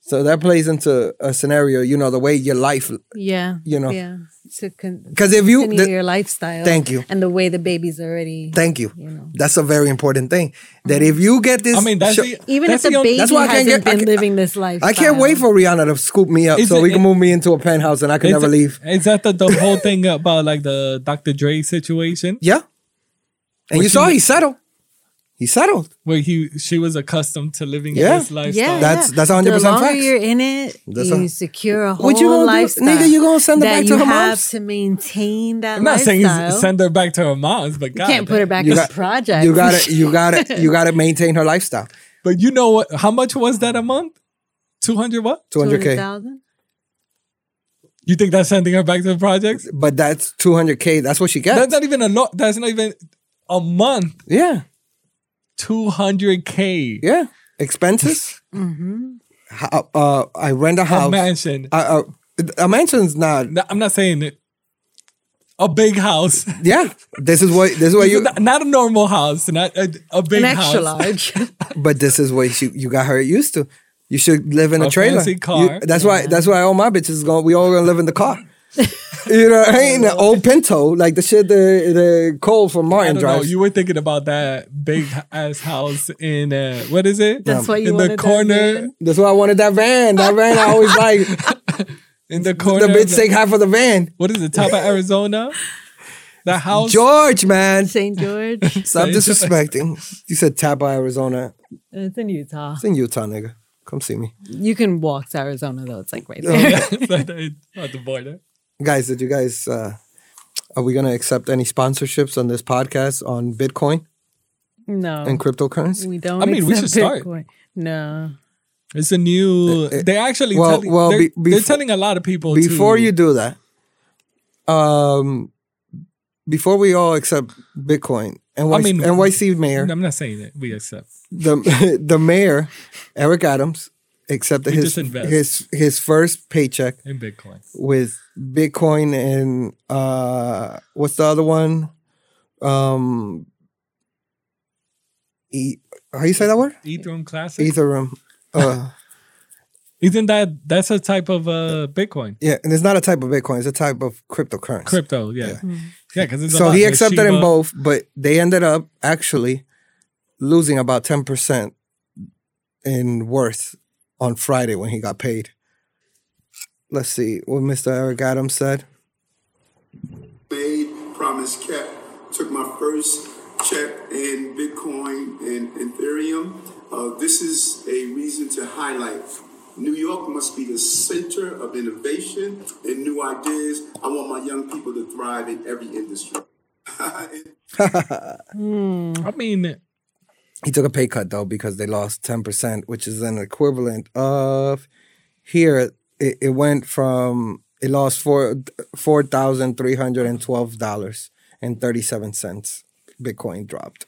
So that plays into a scenario, you know, the way your life. Yeah. You know. Yeah. To con- Because if you, the- your lifestyle. Thank you. And the way the baby's already. thank you. You know. That's a very important thing. That mm-hmm. if you get this, I mean, that's show- the Even that's if the only- baby That's why I can't hasn't get- I been can't- living this life. I can't wait for Rihanna to scoop me up Is so it- we can move me into a penthouse and I can never it- leave. Is that the, the whole thing about like the Dr. Dre situation Yeah. And you saw you- he settled. He settled. where he she was accustomed to living Yeah. in this lifestyle? Yeah, That's- yeah. that's 100% The longer facts. you're in it, That's you a- secure a whole What you gonna do? lifestyle. Nigga, you gonna send her back to her mom's. you her have mom's? to maintain that I'm not saying lifestyle. send her back to her mom's, but you God, can't put her back You as got- project. You gotta, you gotta, you gotta maintain her lifestyle. But you know what? How much was that a month? Two hundred what? 200K. 200,000? You think that's sending her back to the projects? But that's 200K. That's what she gets. That's not even a lot. That's not even a month. yeah. Two hundred k. Yeah. Expenses. Mm-hmm. Ho- uh, I rent a house. A mansion. Uh, uh, a mansion's not. No, I'm not saying it. A big house. Yeah. This is what. This is what you. not, not a normal house. Not a, a big An extra house. large. But this is what you, you got her used to. You should live in a, A trailer. fancy You- car. that's why. That's why all my bitches going. We all gonna live in the car. You know, I ain't an old Pinto like the shit the the Cole from I Martin don't know. drives. You were thinking about that big ass house in uh, what is it? That's why you in wanted the corner. van? that's why I wanted that van. That van I always like. In the corner. the of bitch take half of the van. What is it? Top of Arizona. That house. George, man. St. George. Stop Saint disrespecting. You said Tampa, Arizona. it's in Utah. It's in Utah, nigga. Come see me. You can walk to Arizona though. It's like right Oh, there. At the border. Guys, did you guys uh are we gonna accept any sponsorships on this podcast on Bitcoin no. and cryptocurrency? we don't. I mean, we accept should start. No. It's a new. Uh, uh, They actually. well- telling, well, they're, be- they're telling a lot of people Before to, you do that, um before we all accept Bitcoin, NYC, I mean- NYC mayor, I'm not saying that We accept. the the mayor, Eric Adams, accepted We his his his first paycheck in Bitcoin. with Bitcoin and uh what's the other one? Um e- how you say that word? Ethereum Classic. Ethereum. Uh Isn't that that's a type of uh Bitcoin yeah, and it's not a type of Bitcoin, it's a type of cryptocurrency. crypto? Yeah, yeah. Because so he accepted in both, but they ended up actually losing about 10% in worth on Friday when he got paid. Let's see what Mr. Eric Adams said. made, promise kept. Took my first check in Bitcoin and Ethereum. Uh, this is a reason to highlight. New York must be the center of innovation and new ideas. I want my young people to thrive in every industry. I mean, He took a pay cut though because they lost 10%, which is an equivalent of here it, it went from it lost four four thousand three hundred and twelve dollars and thirty seven cents. Bitcoin dropped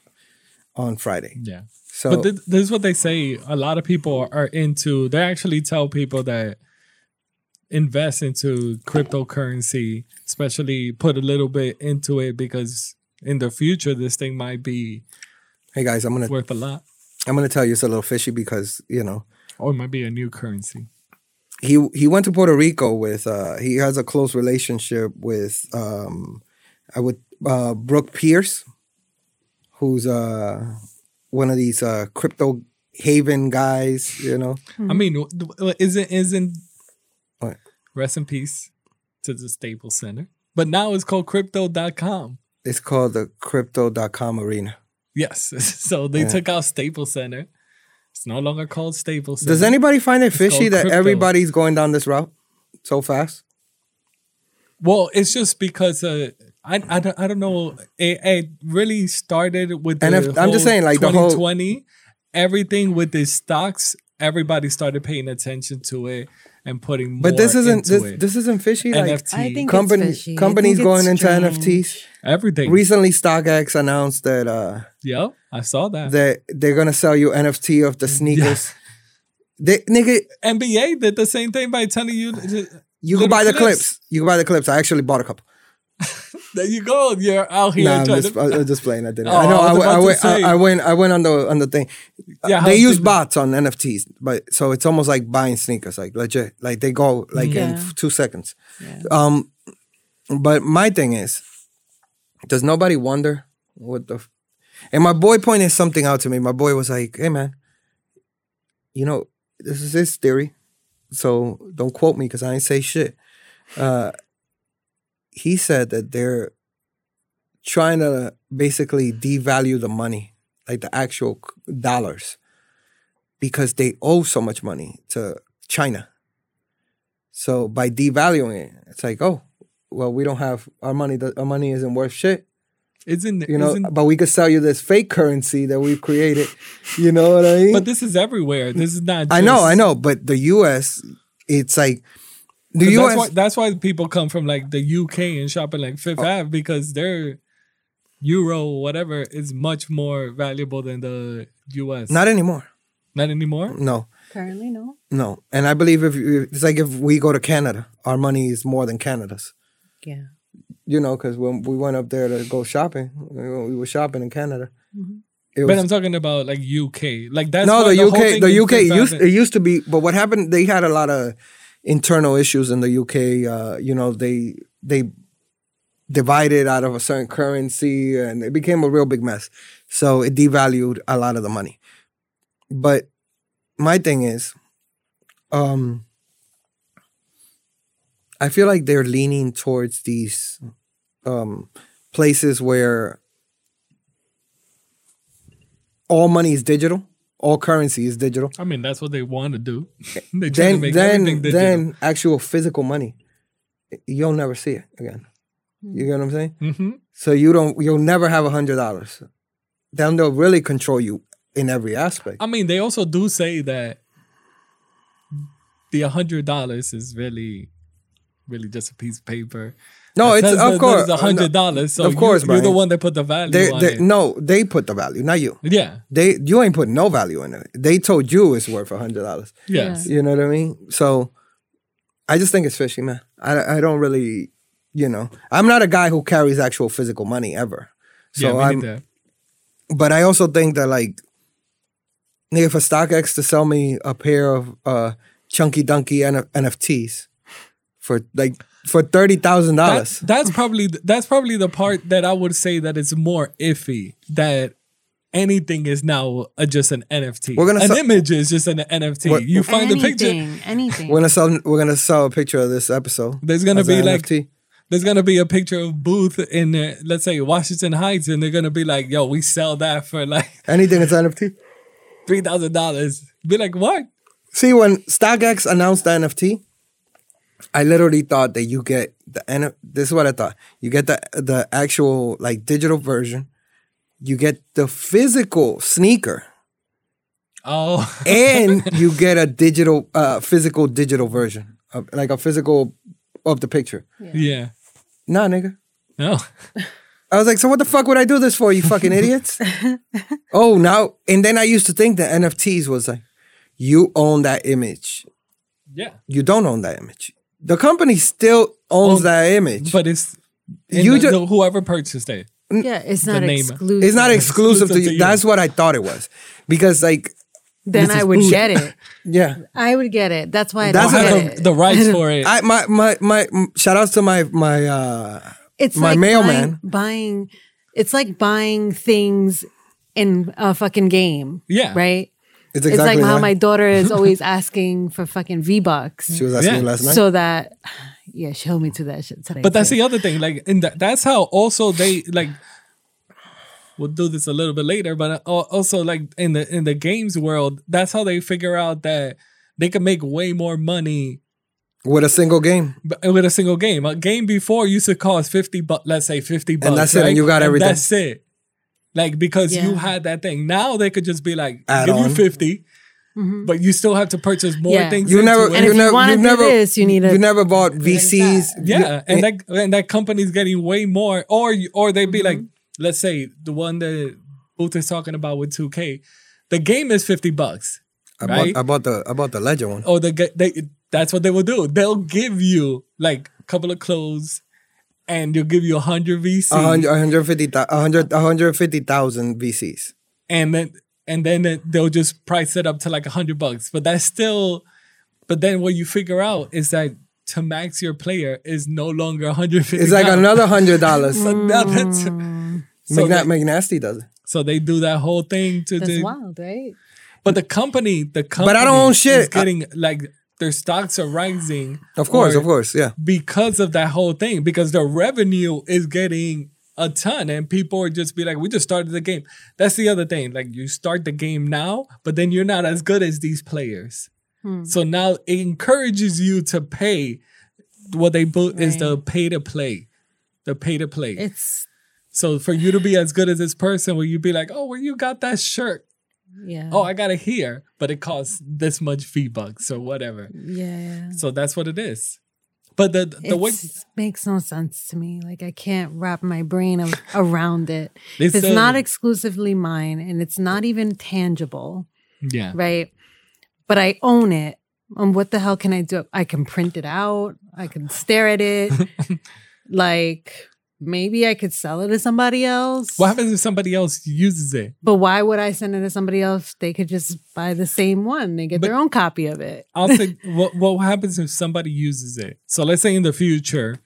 on Friday. yeah. So but th- this is what they say. A lot of people are into. They actually tell people that invest into cryptocurrency, especially put a little bit into it because in the future this thing might be hey guys, I'm gonna worth a lot, I'm gonna tell you it's a little fishy because you know or it might be a new currency. he he went to Puerto Rico with uh he has a close relationship with um I would uh Brock Pierce, who's uh one of these uh crypto haven guys, you know. I mean, isn't isn't What? rest in peace to the Staples Center, but now it's called Crypto.com. It's called the crypto.com arena. Yes, so they took out Staples Center. It's no longer called Staples Center. Does anybody find it It's fishy that crypto. everybody's going down this route so fast? Well, it's just because uh, I I don't, I don't know. It, it really started with the And if- I'm just saying, like, the whole- 2020, everything with the stocks, everybody started paying attention to it and putting more. But this isn't into this, it. this isn't fishy. Like NFT, I think company it's fishy. I companies think going it's into. NFTs. everything. Recently, StockX announced that uh yep, I saw that. that they're gonna sell you NFT of the sneakers. They nigga, NBA did the same thing by telling you. you can Little buy the clips. clips. You can buy the clips. I actually bought a couple. There you go. You're out here. Nah, I'm just, to- I'm just playing. I didn't. Oh, I know. I I, went- I, went. I, I went. I went on the on the thing. Yeah, they use the- bots on NFTs, but so it's almost like buying sneakers, like legit. Like they go like in Yeah. f- two seconds. Um, but my thing is, does nobody wonder what the? f- And my boy pointed something out to me. My boy was like, "Hey man, you know this is his theory, so don't quote me because I ain't say shit." Uh, he said that they're trying to basically devalue the money, like the actual dollars, because they owe so much money to China. So by devaluing it, it's like, oh, well, we don't have our money. Our money isn't worth shit, Isn't you know. isn't- But we could sell you this fake currency that we've created. You know what I mean? but this is everywhere. This is not. I know, I know. But the U.S., it's like the 'Cause U.S. That's why, that's why people come from like the UK and shop at like Fifth Oh. Ave because their euro whatever is much more valuable than the US. not anymore. not anymore. No. Currently, no. No, and I believe if it's like if we go to Canada, our money is more than Canada's. Yeah. You know, because when we went up there to go shopping, we were shopping in Canada. Mm-hmm. It But was, I'm talking about like UK. Like that's no, why the whole UK, thing the UK used it used to be, but what happened? They had a lot of internal issues in the UK. Uh, you know, they they divided out of a certain currency, and it became a real big mess. So it devalued a lot of the money. But my thing is, um, I feel like they're leaning towards these um, places where all money is digital, all currency is digital. I mean, that's what they want to do. they try to Then, make then, everything digital. then, actual physical money, you'll never see it again. You get what I'm saying? hmm So you don't, you'll never have a hundred dollars. Then they'll really control you in every aspect. I mean, they also do say that the hundred dollars is really, really just a piece of paper. No, It it's says of that course a hundred dollars. So of course, you, are the one that put the value They, on they, it. no, they put the value, not you. Yeah, They, you ain't put no value in it. They told you it's worth a hundred dollars. yes. You know what I mean? So I just think it's fishy, man. I, I don't really, you know, I'm not a guy who carries actual physical money ever. So yeah, I'm, neither. but I also think that like, nigga, for StockX to sell me a pair of uh, chunky dunky N- NFTs for like for thirty thousand That- dollars. that's probably that's probably the part that I would say that it's more iffy that anything is now a, just an NFT. We're gonna an sell- image is just an NFT. What- you find the picture. anything, anything. We're gonna sell. We're gonna sell a picture of this episode. There's gonna be like NFT. there's gonna be a picture of Booth in uh, let's say Washington Heights, and they're gonna be like, "Yo, we sell that for like anything that's NFT. three thousand dollars." Be like, "What?" See, when StockX announced the NFT, I literally thought that you get the N. This is what I thought. You get the the actual like digital version. You get the physical sneaker, Oh, and you get a digital, uh, physical digital version, of, like a physical of the picture. yeah. Nah, nigga. No. I was like, so what the fuck would I do this for, you fucking idiots? oh, now and then I used to think that NFTs was like, you own that image. Yeah. You don't own that image. The company still owns Well, that image. But it's in You the- ju- the- whoever purchased it. yeah, it's not name. exclusive. it's not exclusive to you. to you. That's what I thought it was. Because like, then I would get it. yeah. I would get it. That's why I That's don't I get have it. the, the rights for it. I my my my m- shout outs to my my uh it's my like mailman. Buying, buying. It's like buying things in a fucking game. Yeah. Right. It's It's like how that. my daughter is always asking for fucking V bucks, she was asking Yeah. last night. so that yeah, she held me to that shit today. But that's too. the other thing. Like, in that, that's how also they like. We'll do this a little bit later, but uh, also like in the in the games world, that's how they figure out that they can make way more money with a single game. with a single game. A game before used to cost fifty, but let's say fifty bucks, and that's it, and right? you got everything. That's it. Like because you had that thing. Now they could just be like, Add give you on. 50 but you still have to purchase more Yeah. things. You never. And you if you never, wanna you do never, this, you need a- you never bought VCs. Yeah, and You- that and that company's getting way more, or or they'd be like, Mm-hmm. let's say the one that Booth is talking about with 2K, the game is fifty bucks, I right? bought, I bought the, I bought the Ledger one. or the they that's what they will do. They'll give you like a couple of clothes, and they'll give you a hundred VC, A hundred- 150 thou- a hundred- 150,000 VCs. and then and then they'll just price it up to like a hundred bucks. But that's still. But then what you figure out is that to max your player is no longer 150. It's like another hundred dollars. Mm. So now that's McNa- so, they, McNasty does it. so they do that whole thing to That's the, wild, right? but the company the company But I don't own is shit. I- getting like their stocks are rising Of course, of course, yeah. because of that whole thing because the revenue is getting a ton and people are just be like we just started the game. That's the other thing like you start the game now but then you're not as good as these players. Hmm. So now it encourages you to pay what they put is the pay to play the pay to play. It's so for you to be as good as this person where you be like oh where you got that shirt yeah. oh i got it here but it costs this much v bucks or whatever yeah. so that's what it is but the the way It makes no sense to me. Like I can't wrap my brain of, around it. It's, It's, uh, not exclusively mine, and it's not even tangible, yeah right? But I own it. And what the hell can I do? I can print it out. I can stare at it. like maybe I could sell it to somebody else. What happens if somebody else uses it? But why would I send it to somebody else? They could just buy the same one. They get But- their own copy of it. I'll say, what, what happens if somebody uses it? So let's say in the future,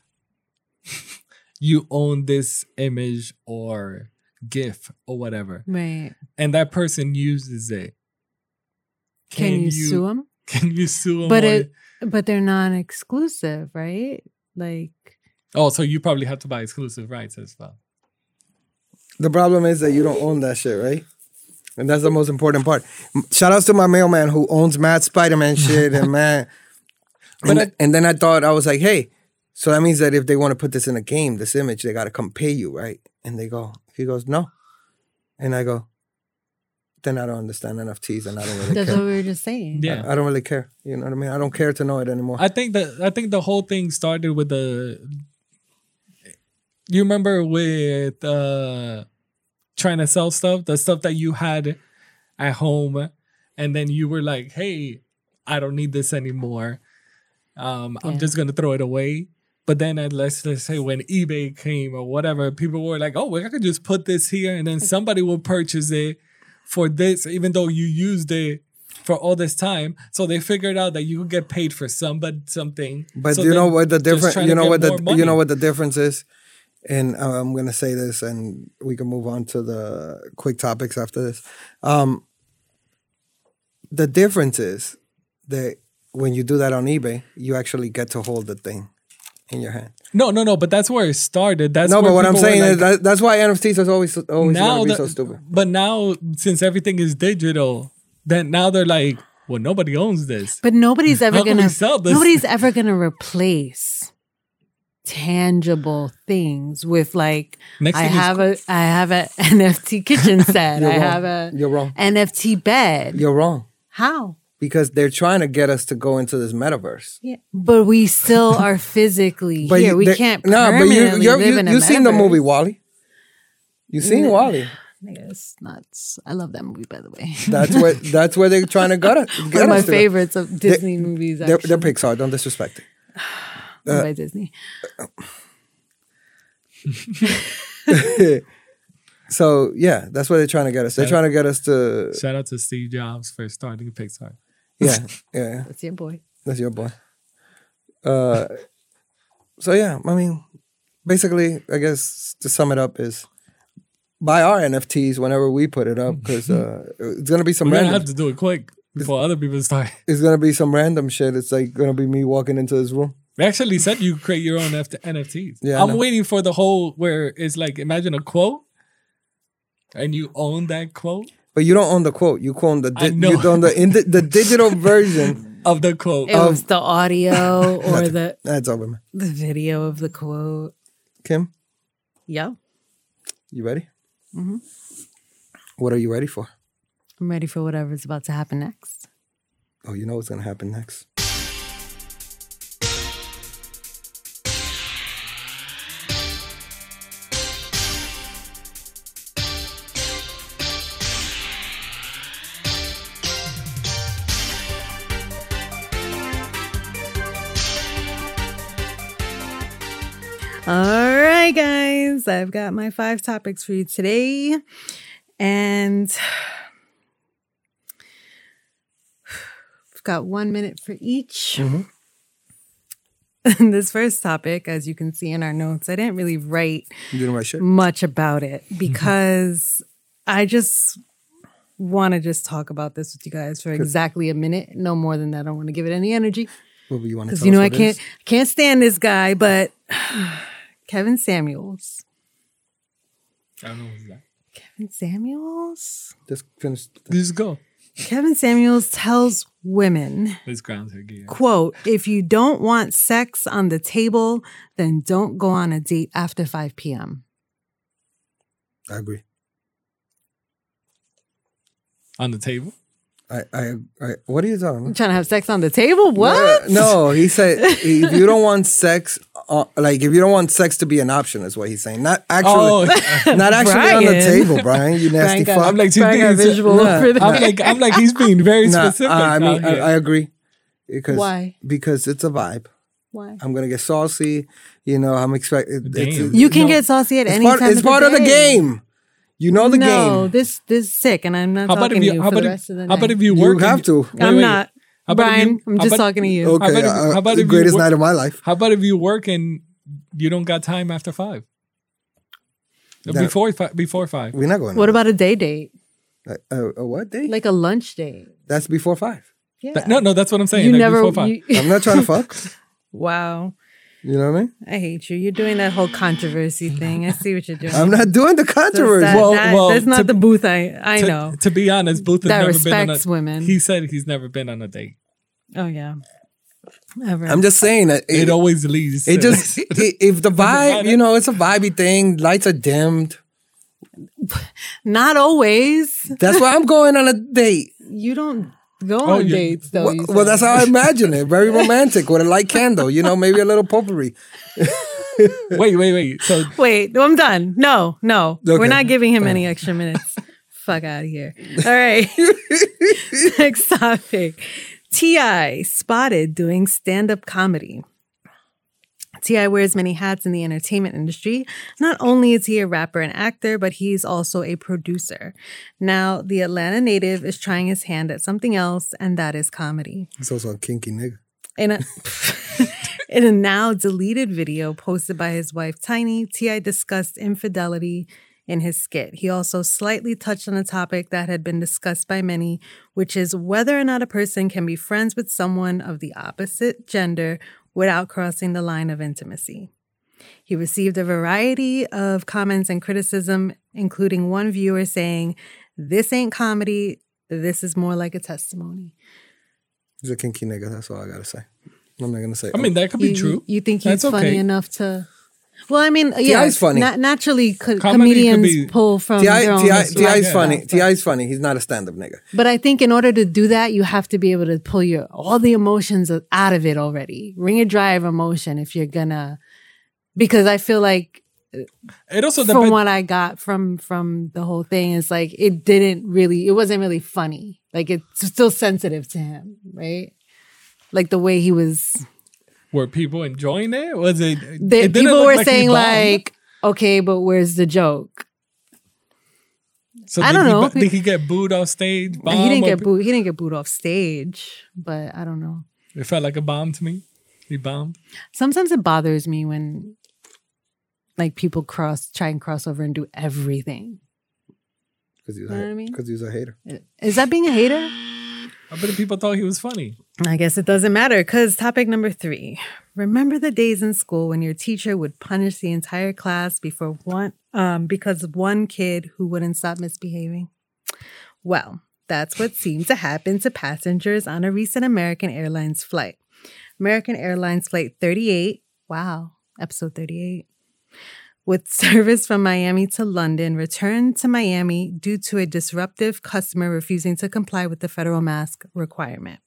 you own this image or GIF or whatever, Right. and that person uses it. Can, you, sue them? Can you sue them? But it but they're non-exclusive, right? Like oh, so you probably have to buy exclusive rights as well. The problem is that you don't own that shit, right? And that's the most important part. Shout outs to my mailman who owns mad Spider Man shit and man. But And, I- and then I thought I was like, hey, so that means that if they want to put this in a game, this image, they got to come pay you, right? And they go, he goes, no. And I go, then I don't understand NFTs and I don't really that's care. what we were just saying. Yeah. I don't really care. You know what I mean? I don't care to know it anymore. I think that I think the whole thing started with the. You remember with uh trying to sell stuff, the stuff that you had at home, and then you were like, "Hey, I don't need this anymore. Um, I'm just gonna throw it away." But then uh, let's let's say when eBay came or whatever, people were like, "Oh, well, I could just put this here, and then somebody will purchase it for this, even though you used it." For all this time, so they figured out that you could get paid for some, but something. But So you know what the difference? You know what the more you know what the difference is, and uh, I'm gonna say this, and we can move on to the quick topics after this. Um, the difference is that when you do that on eBay, you actually get to hold the thing in your hand. No, no, no. But that's where it started. That's no, where but what I'm people were saying is that, that's why NFTs is always always now gonna be the- so stupid. But now, since everything is digital, then now they're like, well, nobody owns this. But nobody's ever How can we gonna sell this? nobody's ever gonna replace tangible things with like Next I is- have a I have a NFT kitchen set. I wrong. have a You're wrong. NFT bed. You're wrong How? because they're trying to get us to go into this metaverse. Yeah. But we still are physically here. you- we can't No, but you you in a you seen the movie WALL-E. You seen No. WALL-E? It's nuts. I love that movie, by the way. That's where that's where they're trying to get us. Get One of my favorites of Disney movies. They're, they're Pixar. Don't disrespect it. Owned by Disney. So yeah, that's where they're trying to get us. They're trying to get us to Shout out to Steve Jobs for starting Pixar. yeah yeah. That's your boy. That's your boy. Uh, so yeah, I mean, basically, I guess to sum it up is buy our NFTs whenever we put it up because uh, it's gonna be some We're gonna have to do it quick before other people start. it's gonna be some random shit. It's like gonna be me walking into this room. They actually said you create your own F- NFTs. Yeah, I I'm know. waiting for the whole where it's like imagine a quote, and you own that quote But you don't own the quote. You own the I di- know. you own the in the, the digital version. of the quote. It was the audio or the That's over, man. the video of the quote. Kim, Yeah, you ready? Mm-hmm. What are you ready for? I'm ready for whatever's about to happen next. Oh, you know what's gonna happen next. All right, guys, I've got my five topics for you today. And we've got one minute for each. this first topic, as you can see in our notes, I didn't really write my shit? much about it because I just want to just talk about this with you guys for exactly a minute. No more than that. I don't want to give it any energy What you want to because you know I can't can't stand this guy. But Kevin Samuels, I don't know who's that. Kevin Samuels, Just finish. Just go. Kevin Samuels tells women. This Groundhog Year. quote if you don't want sex on the table then don't go on a date after 5 p.m I agree. On the table. I, I, I what are you talking about? i'm trying to have sex on the table what Uh, no, he said if you don't want sex, uh, like if you don't want sex to be an option, is what he's saying. Not actually, Oh, not actually on the table, Brian. You nasty Brian fuck. I'm like, she's Brian got being visual Nah, over there. I'm like, I'm like, he's being very Nah, specific. I mean, I. I agree. Because, Why? Because it's a vibe. why I'm gonna get saucy. You know, I'm expecting. You can No, get saucy at any part, time it's of part the of the game. You know the no game. this this is sick and i'm not how about talking if to you? you How for about the if? rest of the How about if you work? You have to. Wait, i'm wait. not How about brian you- i'm just about- talking to you Okay, How about uh, how about the greatest work- night of my life? How about if you work and you don't got time after five? That- before five. Before five. We're not going. what about a day date a, a, a what day? like a lunch date That's before five. yeah That- no, no, that's what I'm saying. you like never before five. you, I'm not trying to fuck. wow You know what I mean? I hate you. You're doing that whole controversy thing. I see what you're doing. I'm not doing the controversy. that, Well- that- well, that's not to- the booth I I to, know. To be honest, Booth has That never been on a, women. He said he's never been on a date. Oh yeah. Ever. I'm just saying that It, it, always leads. it just i if the vibe, you know, it's a vibey thing. Lights are dimmed. not always. That's why I'm going on a date. You don't go Oh, on dates though. Well, well, that's how I imagine it. Very romantic with a light candle. You know, maybe a little potpourri. wait, wait, wait. So Wait, I'm done. No, no. Okay. We're not giving him any extra minutes. Fuck out of here. All right. Next topic. T.I. spotted doing stand-up comedy. T.I. wears many hats in the entertainment industry. Not only is he a rapper and actor, but he's also a producer. Now, the Atlanta native is trying his hand at something else, and that is comedy. He's also a kinky nigga. In a in a now deleted video posted by his wife Tiny, Ti discussed infidelity in his skit. He also slightly touched on a topic that had been discussed by many, which is whether or not a person can be friends with someone of the opposite gender without crossing the line of intimacy. He received a variety of comments and criticism, including one viewer saying, This ain't comedy, this is more like a testimony. He's a kinky nigga. That's all I gotta say. I'm not gonna say. I mean, oh. that could be you, true. You think he's That's funny okay. enough to? Well, I mean, yeah, T.I.'s funny. na- naturally, co- comedians be- pull from Ti their own Ti life Ti's style, funny. but- Ti's funny. He's not a stand-up nigga. But I think in order to do that, you have to be able to pull your all the emotions out of it already. Ring a dry of emotion if you're gonna, because I feel like It also from depends. what I got from from the whole thing is like it didn't really, it wasn't really funny. Like it's still sensitive to him, right? Like the way he was Were people enjoying it? Was it? the, it people were like saying like, okay, but where's the joke? So I don't he know. ba- did he get booed off stage? he didn't get pe- booed. He didn't get booed off stage, but I don't know. It felt like a bomb to me. He bombed. Sometimes it bothers me when like people cross try and cross over and do everything. Because he's, Know what I a- mean? 'cause he's a hater. Is that being a hater? I bet people thought he was funny. I guess it doesn't matter because topic number three. Remember the days in school when your teacher would punish the entire class before one um, because of one kid who wouldn't stop misbehaving? Well, that's what seemed to happen to passengers on a recent American Airlines flight. American Airlines Flight 38, wow, episode 38, with service from Miami to London, returned to Miami due to a disruptive customer refusing to comply with the federal mask requirement.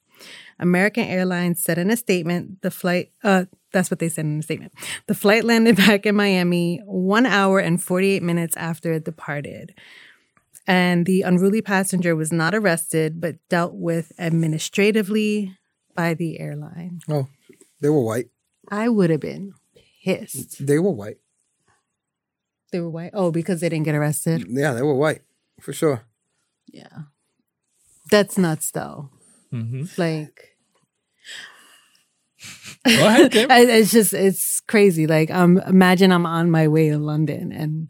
American Airlines said in a statement the flight, uh, that's what they said in a statement. The flight landed back in Miami one hour and 48 minutes after it departed. And the unruly passenger was not arrested, but dealt with administratively by the airline. Oh, they were white. I would have been pissed. They were white. They were white. Oh, because they didn't get arrested. Yeah, they were white for sure. Yeah. That's nuts though. Mm-hmm. Like Go ahead, Kim. I- it's just it's crazy. Like um imagine I'm on my way to London and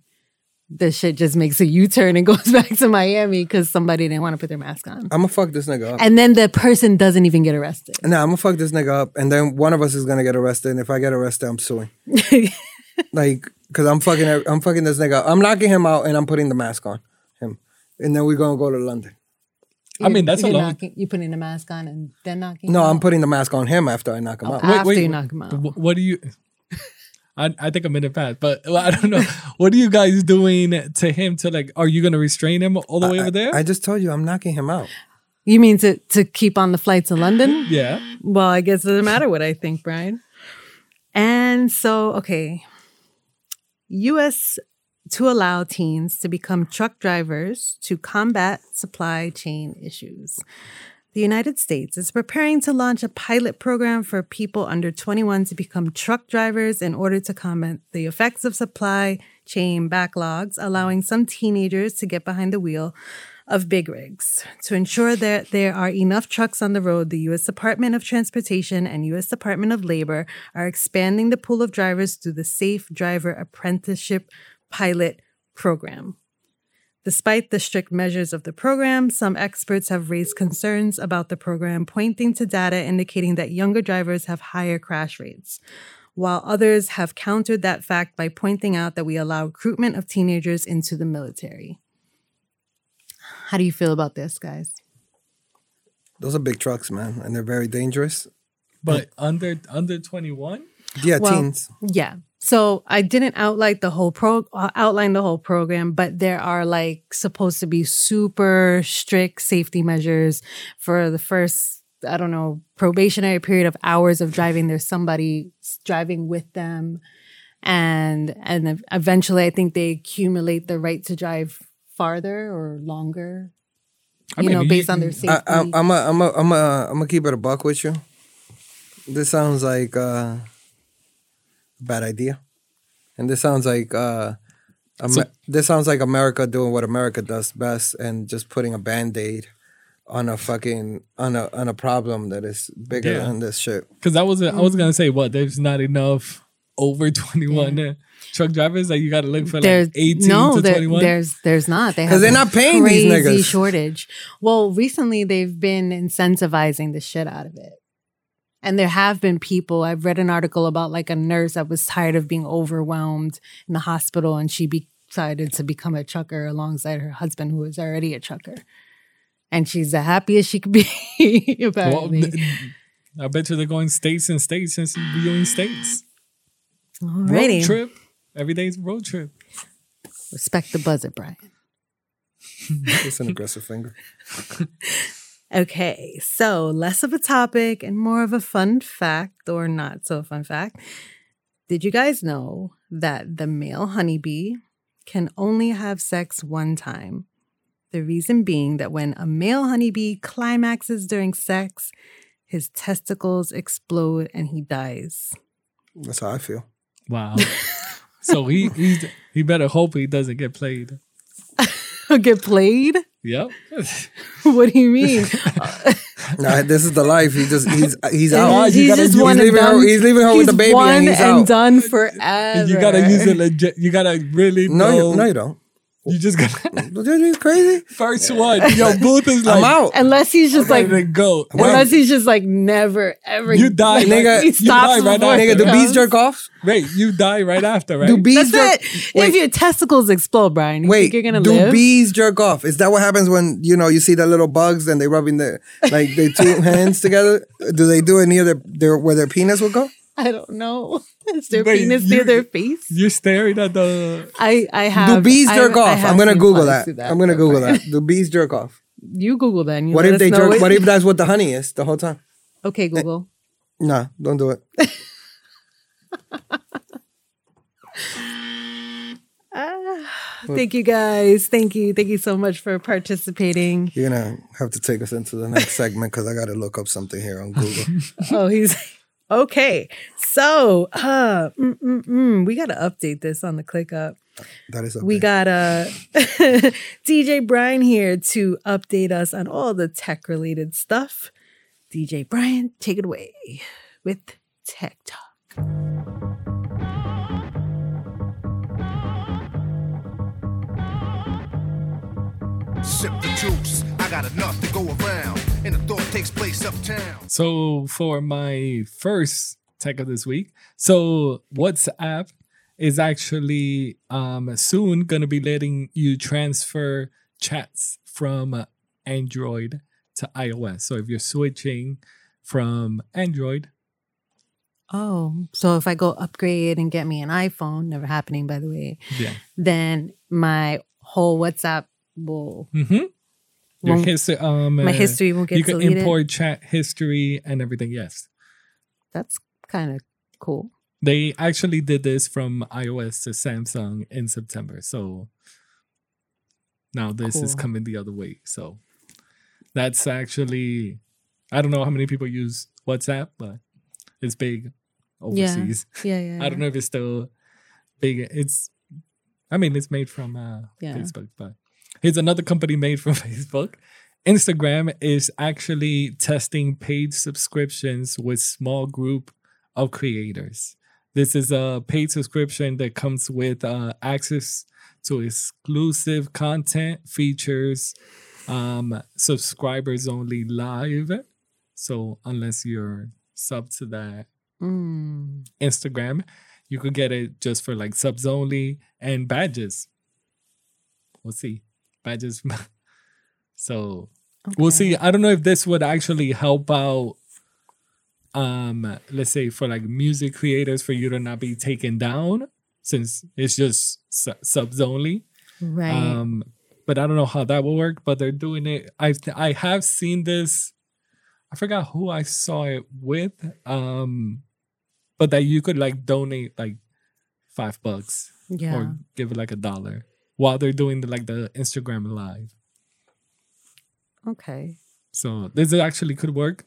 this shit just makes a U-turn and goes back to Miami because somebody didn't want to put their mask on. I'm gonna fuck this nigga up. And then the person doesn't even get arrested. Nah, I'm gonna fuck this nigga up, and then one of us is gonna get arrested. And if I get arrested, I'm suing. like, cause I'm fucking, I'm fucking this nigga. up. I'm knocking him out, and I'm putting the mask on him, and then we're gonna go to London. I mean, that's a You're long- knocking- You putting the mask on and then knocking. No, him I'm out? putting the mask on him after I knock him Oh, out. after you knock him out. What do you? I, I think I'm in the past, but well, I don't know. what are you guys doing to him? To like, are you gonna restrain him all the way over there? I just told you I'm knocking him out. You mean to to keep on the flight to London? yeah. Well, I guess it doesn't matter what I think, Brian. And so, okay. US to allow teens to become truck drivers to combat supply chain issues. The United States is preparing to launch a pilot program for people under 21 to become truck drivers in order to combat the effects of supply chain backlogs, allowing some teenagers to get behind the wheel of big rigs. To ensure that there are enough trucks on the road, the U.S. Department of Transportation and U.S. Department of Labor are expanding the pool of drivers through the Safe Driver Apprenticeship Pilot Program. Despite the strict measures of the program, some experts have raised concerns about the program, pointing to data indicating that younger drivers have higher crash rates, while others have countered that fact by pointing out that we allow recruitment of teenagers into the military. How do you feel about this, guys? Those are big trucks, man, and they're very dangerous. But under under 21? Yeah, Well, teens. Yeah. So I didn't outline the whole pro uh, outline the whole program, but there are like supposed to be super strict safety measures for the first I don't know probationary period of hours of driving. There's somebody driving with them, and and eventually I think they accumulate the right to drive farther or longer. I you mean, know, you- based on their safety. I, I, I'm a, I'm a, I'm a, I'm gonna keep it a buck with you. This sounds like uh, a bad idea, and this sounds like uh, Amer- So- this sounds like America doing what America does best and just putting a band aid on a fucking on a on a problem that is bigger Yeah. than this shit. Because I was I was gonna say what there's not enough over 21 uh, truck drivers that you got to look for There's like 18 no, to there- 21. there's there's not. They 'Cause have they're not paying these niggas. shortage. Well, recently they've been incentivizing the shit out of it, and there have been people. I've read an article about like a nurse that was tired of being overwhelmed in the hospital, and she be- decided to become a trucker alongside her husband, who was already a trucker, and she's the happiest she could be. well, apparently, I bet you they're going states and states and viewing states. Road alrighty. trip. Every day's a road trip. Respect the buzzer, Brian. It's an aggressive finger. Okay, so less of a topic and more of a fun fact, or not so fun fact. Did you guys know that the male honeybee can only have sex one time? The reason being that when a male honeybee climaxes during sex, his testicles explode and he dies. That's how I feel. Wow. so he he's, he better hope he doesn't get played. Get played? Yep. What do you mean? Nah, this is the life. He just he's he's out. he's gotta just use- one he's and leaving her- done. he's leaving her with the baby and one he's and out. done forever. you gotta use it legit. You gotta really No, know. you, no, you don't. You just gotta Dude, you crazy? first one. Yo, Booth is like I'm out. Unless he's just like ready to go. Unless he's just like never ever. You die, like, nigga. He You die right before after. he Nigga, do bees jerk off? Wait, you die right after, right? Do bees That's jerk? it. Wait. If your testicles explode, Brian, you Wait, think you're gonna do live? bees jerk off? Is that what happens when you know you see the little bugs and they rubbing their like their two hands together? Do they do it near their, their where their penis will go? I don't know. Is their Wait, penis you- near their face? You're staring at the. I I have. Do bees jerk I off? have I'm gonna Google flies that. I'm gonna Google that. Do bees jerk off? You Google that. You What if they know jerk? What if that's what the honey is the whole time? Okay, eh, Google. Nah, don't do it. Ah, thank you guys. Thank you. Thank you so much for participating. You're gonna have to take us into the next segment because I gotta look up something here on Google. Oh, he's Okay, so uh, mm, mm, mm, we got to update this on the click up. That is okay. We got uh, DJ Brian here to update us on all the tech related stuff. DJ Brian, take it away with Tech Talk. Sip the juice, I got enough to go around, and the thought takes place uptown. So for my first tech of this week, so WhatsApp is actually um, soon going to be letting you transfer chats from Android to iOS. So if you're switching from Android, Oh, so if I go upgrade and get me an iPhone, never happening by the way, yeah, then my whole WhatsApp will hmm your history, um, my uh, history won't get you can deleted. import chat history and everything. Yes, That's kind of cool. they actually did this from iOS to Samsung in September. So now this is coming the other way. So that's actually I don't know how many people use WhatsApp, but it's big overseas. Yeah, yeah. I don't know if it's still big. It's I mean it's made from uh, Yeah. Facebook, but here's another company made from Facebook. Instagram is actually testing paid subscriptions with small group of creators. This is a paid subscription that comes with uh, access to exclusive content, features, um, subscribers only live. So unless you're sub to that Mm. Instagram, you could get it just for like subs only and badges. We'll see. Badges. so we'll see. I don't know if this would actually help out um let's say for like music creators for you to not be taken down since it's just su- subs only. Right. Um, but I don't know how that will work. But they're doing it. I've I have seen this. I forgot who I saw it with. Um, but that you could like donate like five bucks yeah. or give it like a dollar while they're doing the like the Instagram live. okay. So this actually could work.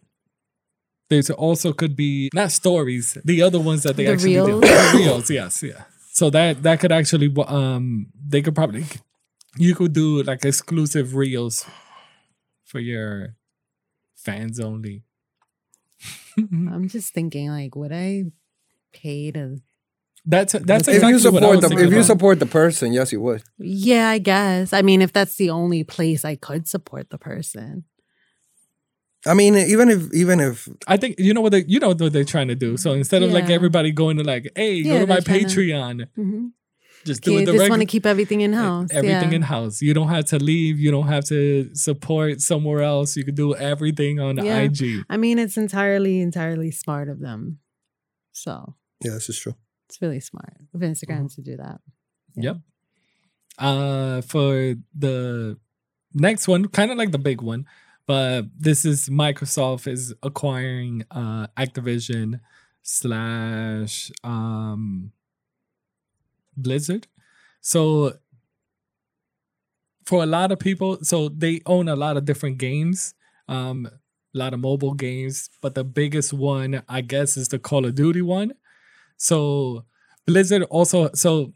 There's also could be not stories, the other ones that they The actually do. reels? The reels, yes, yeah. So that that could actually um they could probably you could do like exclusive reels for your fans only. I'm just thinking, like, would I pay to? That's that's if exactly you support was the thinking if you about. support the person, yes, you would. Yeah, I guess. I mean, if that's the only place I could support the person. I mean, even if even if I think you know what they you know what they're trying to do. So instead of like everybody going to like, hey, Yeah, go to my they're to- Patreon, Mm-hmm. just do You it the just reg- want to keep everything in house. everything yeah. in house. You don't have to leave. You don't have to support somewhere else. You can do everything on Yeah. IG. I mean, it's entirely, entirely smart of them. So yeah, this is true. It's really smart of Instagram Mm-hmm. to do that. Yep. Uh, for the next one, kind of like the big one, but this is Microsoft is acquiring uh Activision slash um Blizzard. So for a lot of people, so they own a lot of different games, um, a lot of mobile games, but the biggest one, I guess, is the Call of Duty one. So Blizzard also so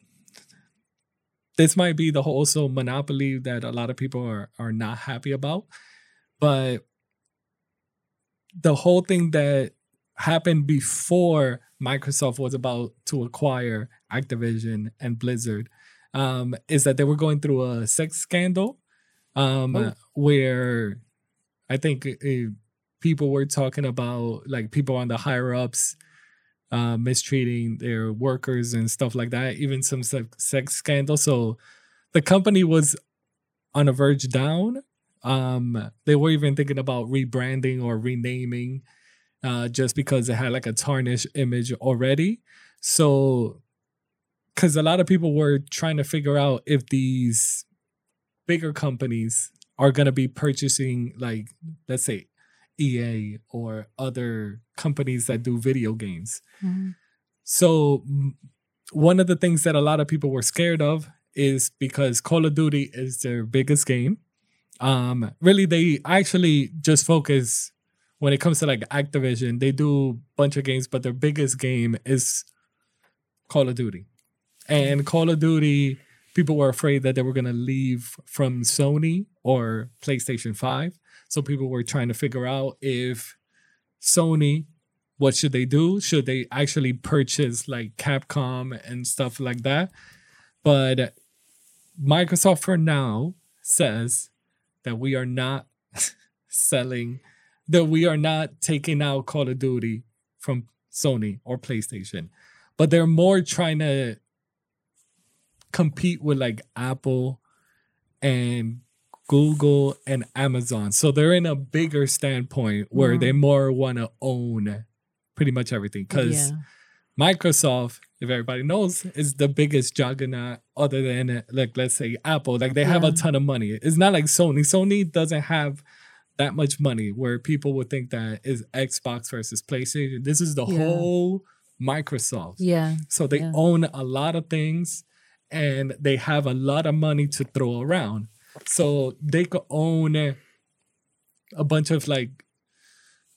this might be the whole also monopoly that a lot of people are are not happy about. But the whole thing that happened before Microsoft was about to acquire Activision and Blizzard um, is that they were going through a sex scandal um, Oh. where I think uh, people were talking about like people on the higher ups uh, mistreating their workers and stuff like that, even some sex, scandal. So the company was on a verge down. Um, they were even thinking about rebranding or renaming uh, just because it had like a tarnished image already. So, because a lot of people were trying to figure out if these bigger companies are going to be purchasing, like, let's say, EA or other companies that do video games. Mhm. So one of the things that a lot of people were scared of is because Call of Duty is their biggest game. Um, really, they actually just focus when it comes to like Activision, they do a bunch of games, but their biggest game is Call of Duty. And Call of Duty, people were afraid that they were going to leave from Sony or PlayStation 5. So people were trying to figure out if Sony, what should they do? Should they actually purchase like Capcom and stuff like that? But Microsoft for now says that we are not selling, that we are not taking out Call of Duty from Sony or PlayStation, but they're more trying to compete with like Apple and Google and Amazon. So they're in a bigger standpoint where they mm. more want to own pretty much everything because Yeah. Microsoft, if everybody knows, is the biggest juggernaut other than like let's say Apple. Like they have a ton of money. It's not like Sony. Sony doesn't have that much money where people would think that is Xbox versus PlayStation. This is the Yeah. whole Microsoft. Yeah. So they Yeah. own a lot of things and they have a lot of money to throw around. So they could own a bunch of like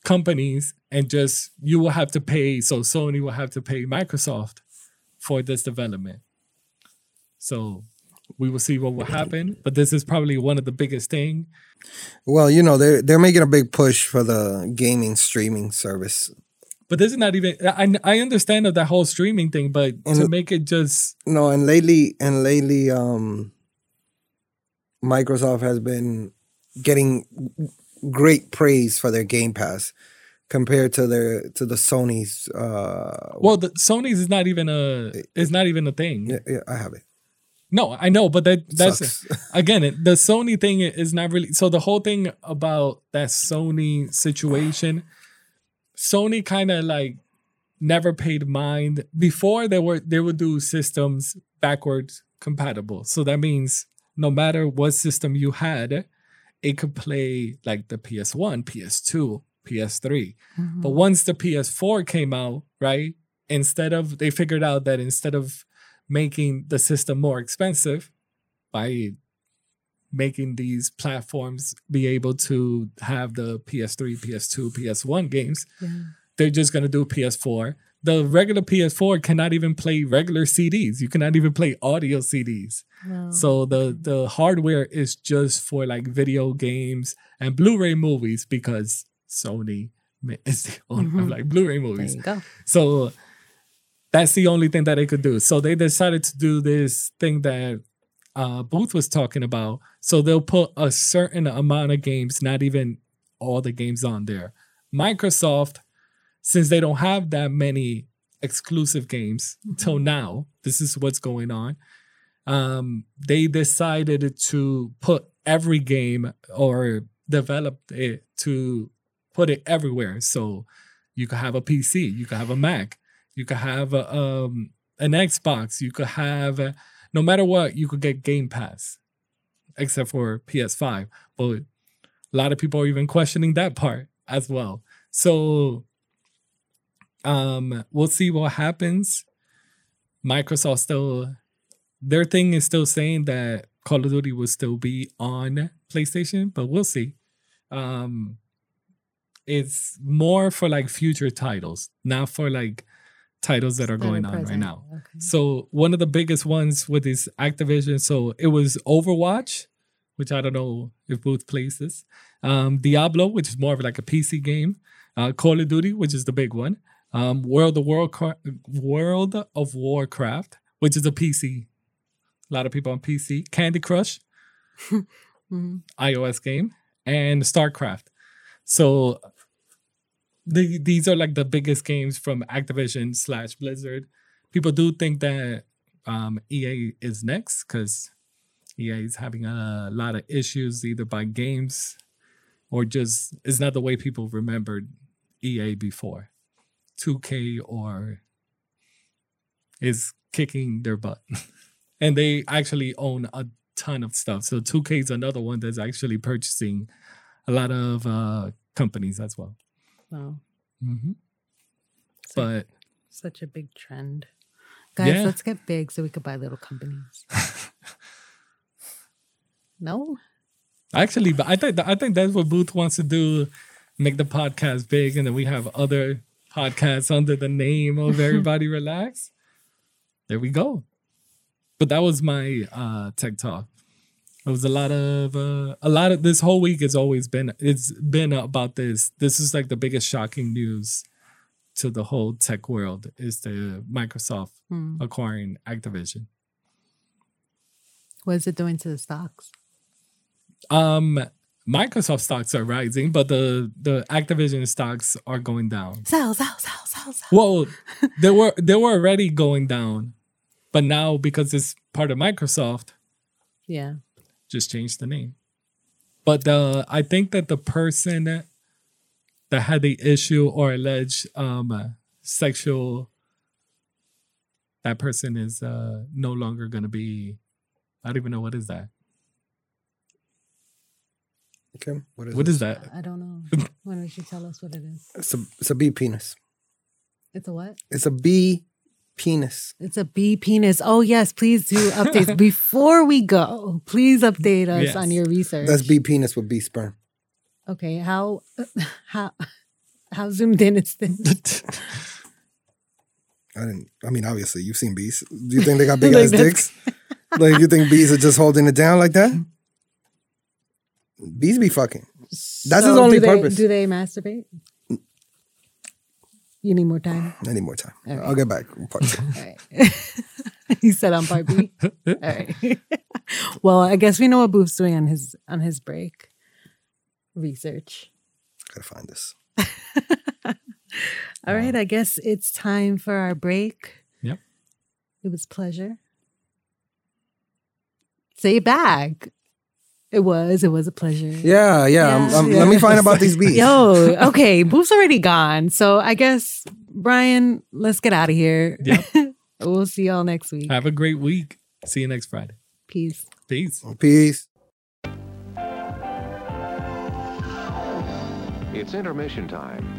companies and just you will have to pay so Sony will have to pay Microsoft for this development. So we will see what will happen, but this is probably one of the biggest thing. Well, you know, they're they're making a big push for the gaming streaming service. But this is not even I I understand of that whole streaming thing, but to And- make it just No, and lately and lately um Microsoft has been getting great praise for their Game Pass compared to their to the Sony's uh well the Sony's is not even a is not even a thing. yeah, yeah, I have it. No, I know, but that that's again it, the Sony thing is not really. So the whole thing about that Sony situation, Sony kind of like never paid mind before they were they would do systems backwards compatible. So that means no matter what system you had, it could play like the PS1, PS2, PS3. But mm-hmm. once the PS4 came out, right? Instead of they figured out that instead of making the system more expensive by making these platforms be able to have the PS3, PS2, PS1 games, they're just going to do PS4. The regular PS4 cannot even play regular CDs. You cannot even play audio CDs. So the the hardware is just for like video games and Blu-ray movies because Sony is the owner of like Blu-ray movies. So that's the only thing that they could do. So they decided to do this thing that uh, Booth was talking about. So they'll put a certain amount of games, not even all the games on there. Microsoft, since they don't have that many exclusive games till now, this is what's going on. Um, they decided to put every game or develop it to put it everywhere. So you could have a PC, you could have a Mac, you could have a, um, an Xbox, you could have, uh, no matter what, you could get Game Pass, except for PS5. But a lot of people are even questioning that part as well. So um, we'll see what happens. Microsoft still, their thing is still saying that Call of Duty will still be on PlayStation, but we'll see. Um, it's more for like future titles, not for like titles that are going on right now. Okay. So one of the biggest ones with this Activision, so it was Overwatch, which I don't know if both places. Um, Diablo, which is more of like a PC game. Uh, Call of Duty, which is the big one. Um, World of Warcraft, World of Warcraft, which is a PC. A lot of people on PC. Candy Crush, iOS game, and StarCraft. So the, these are like the biggest games from Activision slash Blizzard. People do think that um, EA is next because EA is having a lot of issues either by games or just it's not the way people remembered EA before. 2K or is kicking their butt. and they actually own a ton of stuff. So 2K is another one that's actually purchasing a lot of uh, companies as well. Wow. hmm Such, But such a big trend. Guys, Yeah. let's get big so we could buy little companies. no? actually, but I think I think that's what Booth wants to do make the podcast big, and then we have other podcasts under the name of Everybody Relax. There we go. But that was my uh, tech talk. It was a lot of uh, a lot of this whole week has always been it's been about this. This is like the biggest shocking news to the whole tech world is the Microsoft Hmm. acquiring Activision. What is it doing to the stocks? Um, Microsoft stocks are rising, but the the Activision stocks are going down. Sell, sell, sell, sell, sell. Well, they were they were already going down, but now because it's part of Microsoft, Yeah. just changed the name. But the I think that the person that, that had the issue or alleged um uh, sexual that person is uh no longer gonna be I don't even know what is that. Okay. What is What it? is that? I don't know. Why don't you tell us what it is? It's a it's a bee penis. It's a what? It's a bee penis. It's a bee penis. Oh yes, please do updates before we go. Please update us Yes. on your research. That's bee penis with bee sperm. Okay, how how how zoomed in is this? I didn't. I mean, obviously, you've seen bees. Do you think they got big Like ass dicks? Like you think bees are just holding it down like that? Bees be fucking. That's his only do they, purpose. Do they masturbate? You need more time. I need more time. I'll get back. Part two. All right. he said on part B. All right. well, I guess we know what Boof's doing on his on his break. Research. Gotta find this. All right, I guess it's time for our break. Yep. It was pleasure. Say it back. It was. It was a pleasure. Yeah, yeah. um, Yeah. um, Let me find about these beats. Yo, okay. Boof's already gone. So I guess, Brian, let's get out of here. Yep. we'll see y'all next week. Have a great week. See you next Friday. Peace. Peace. Peace. It's intermission time.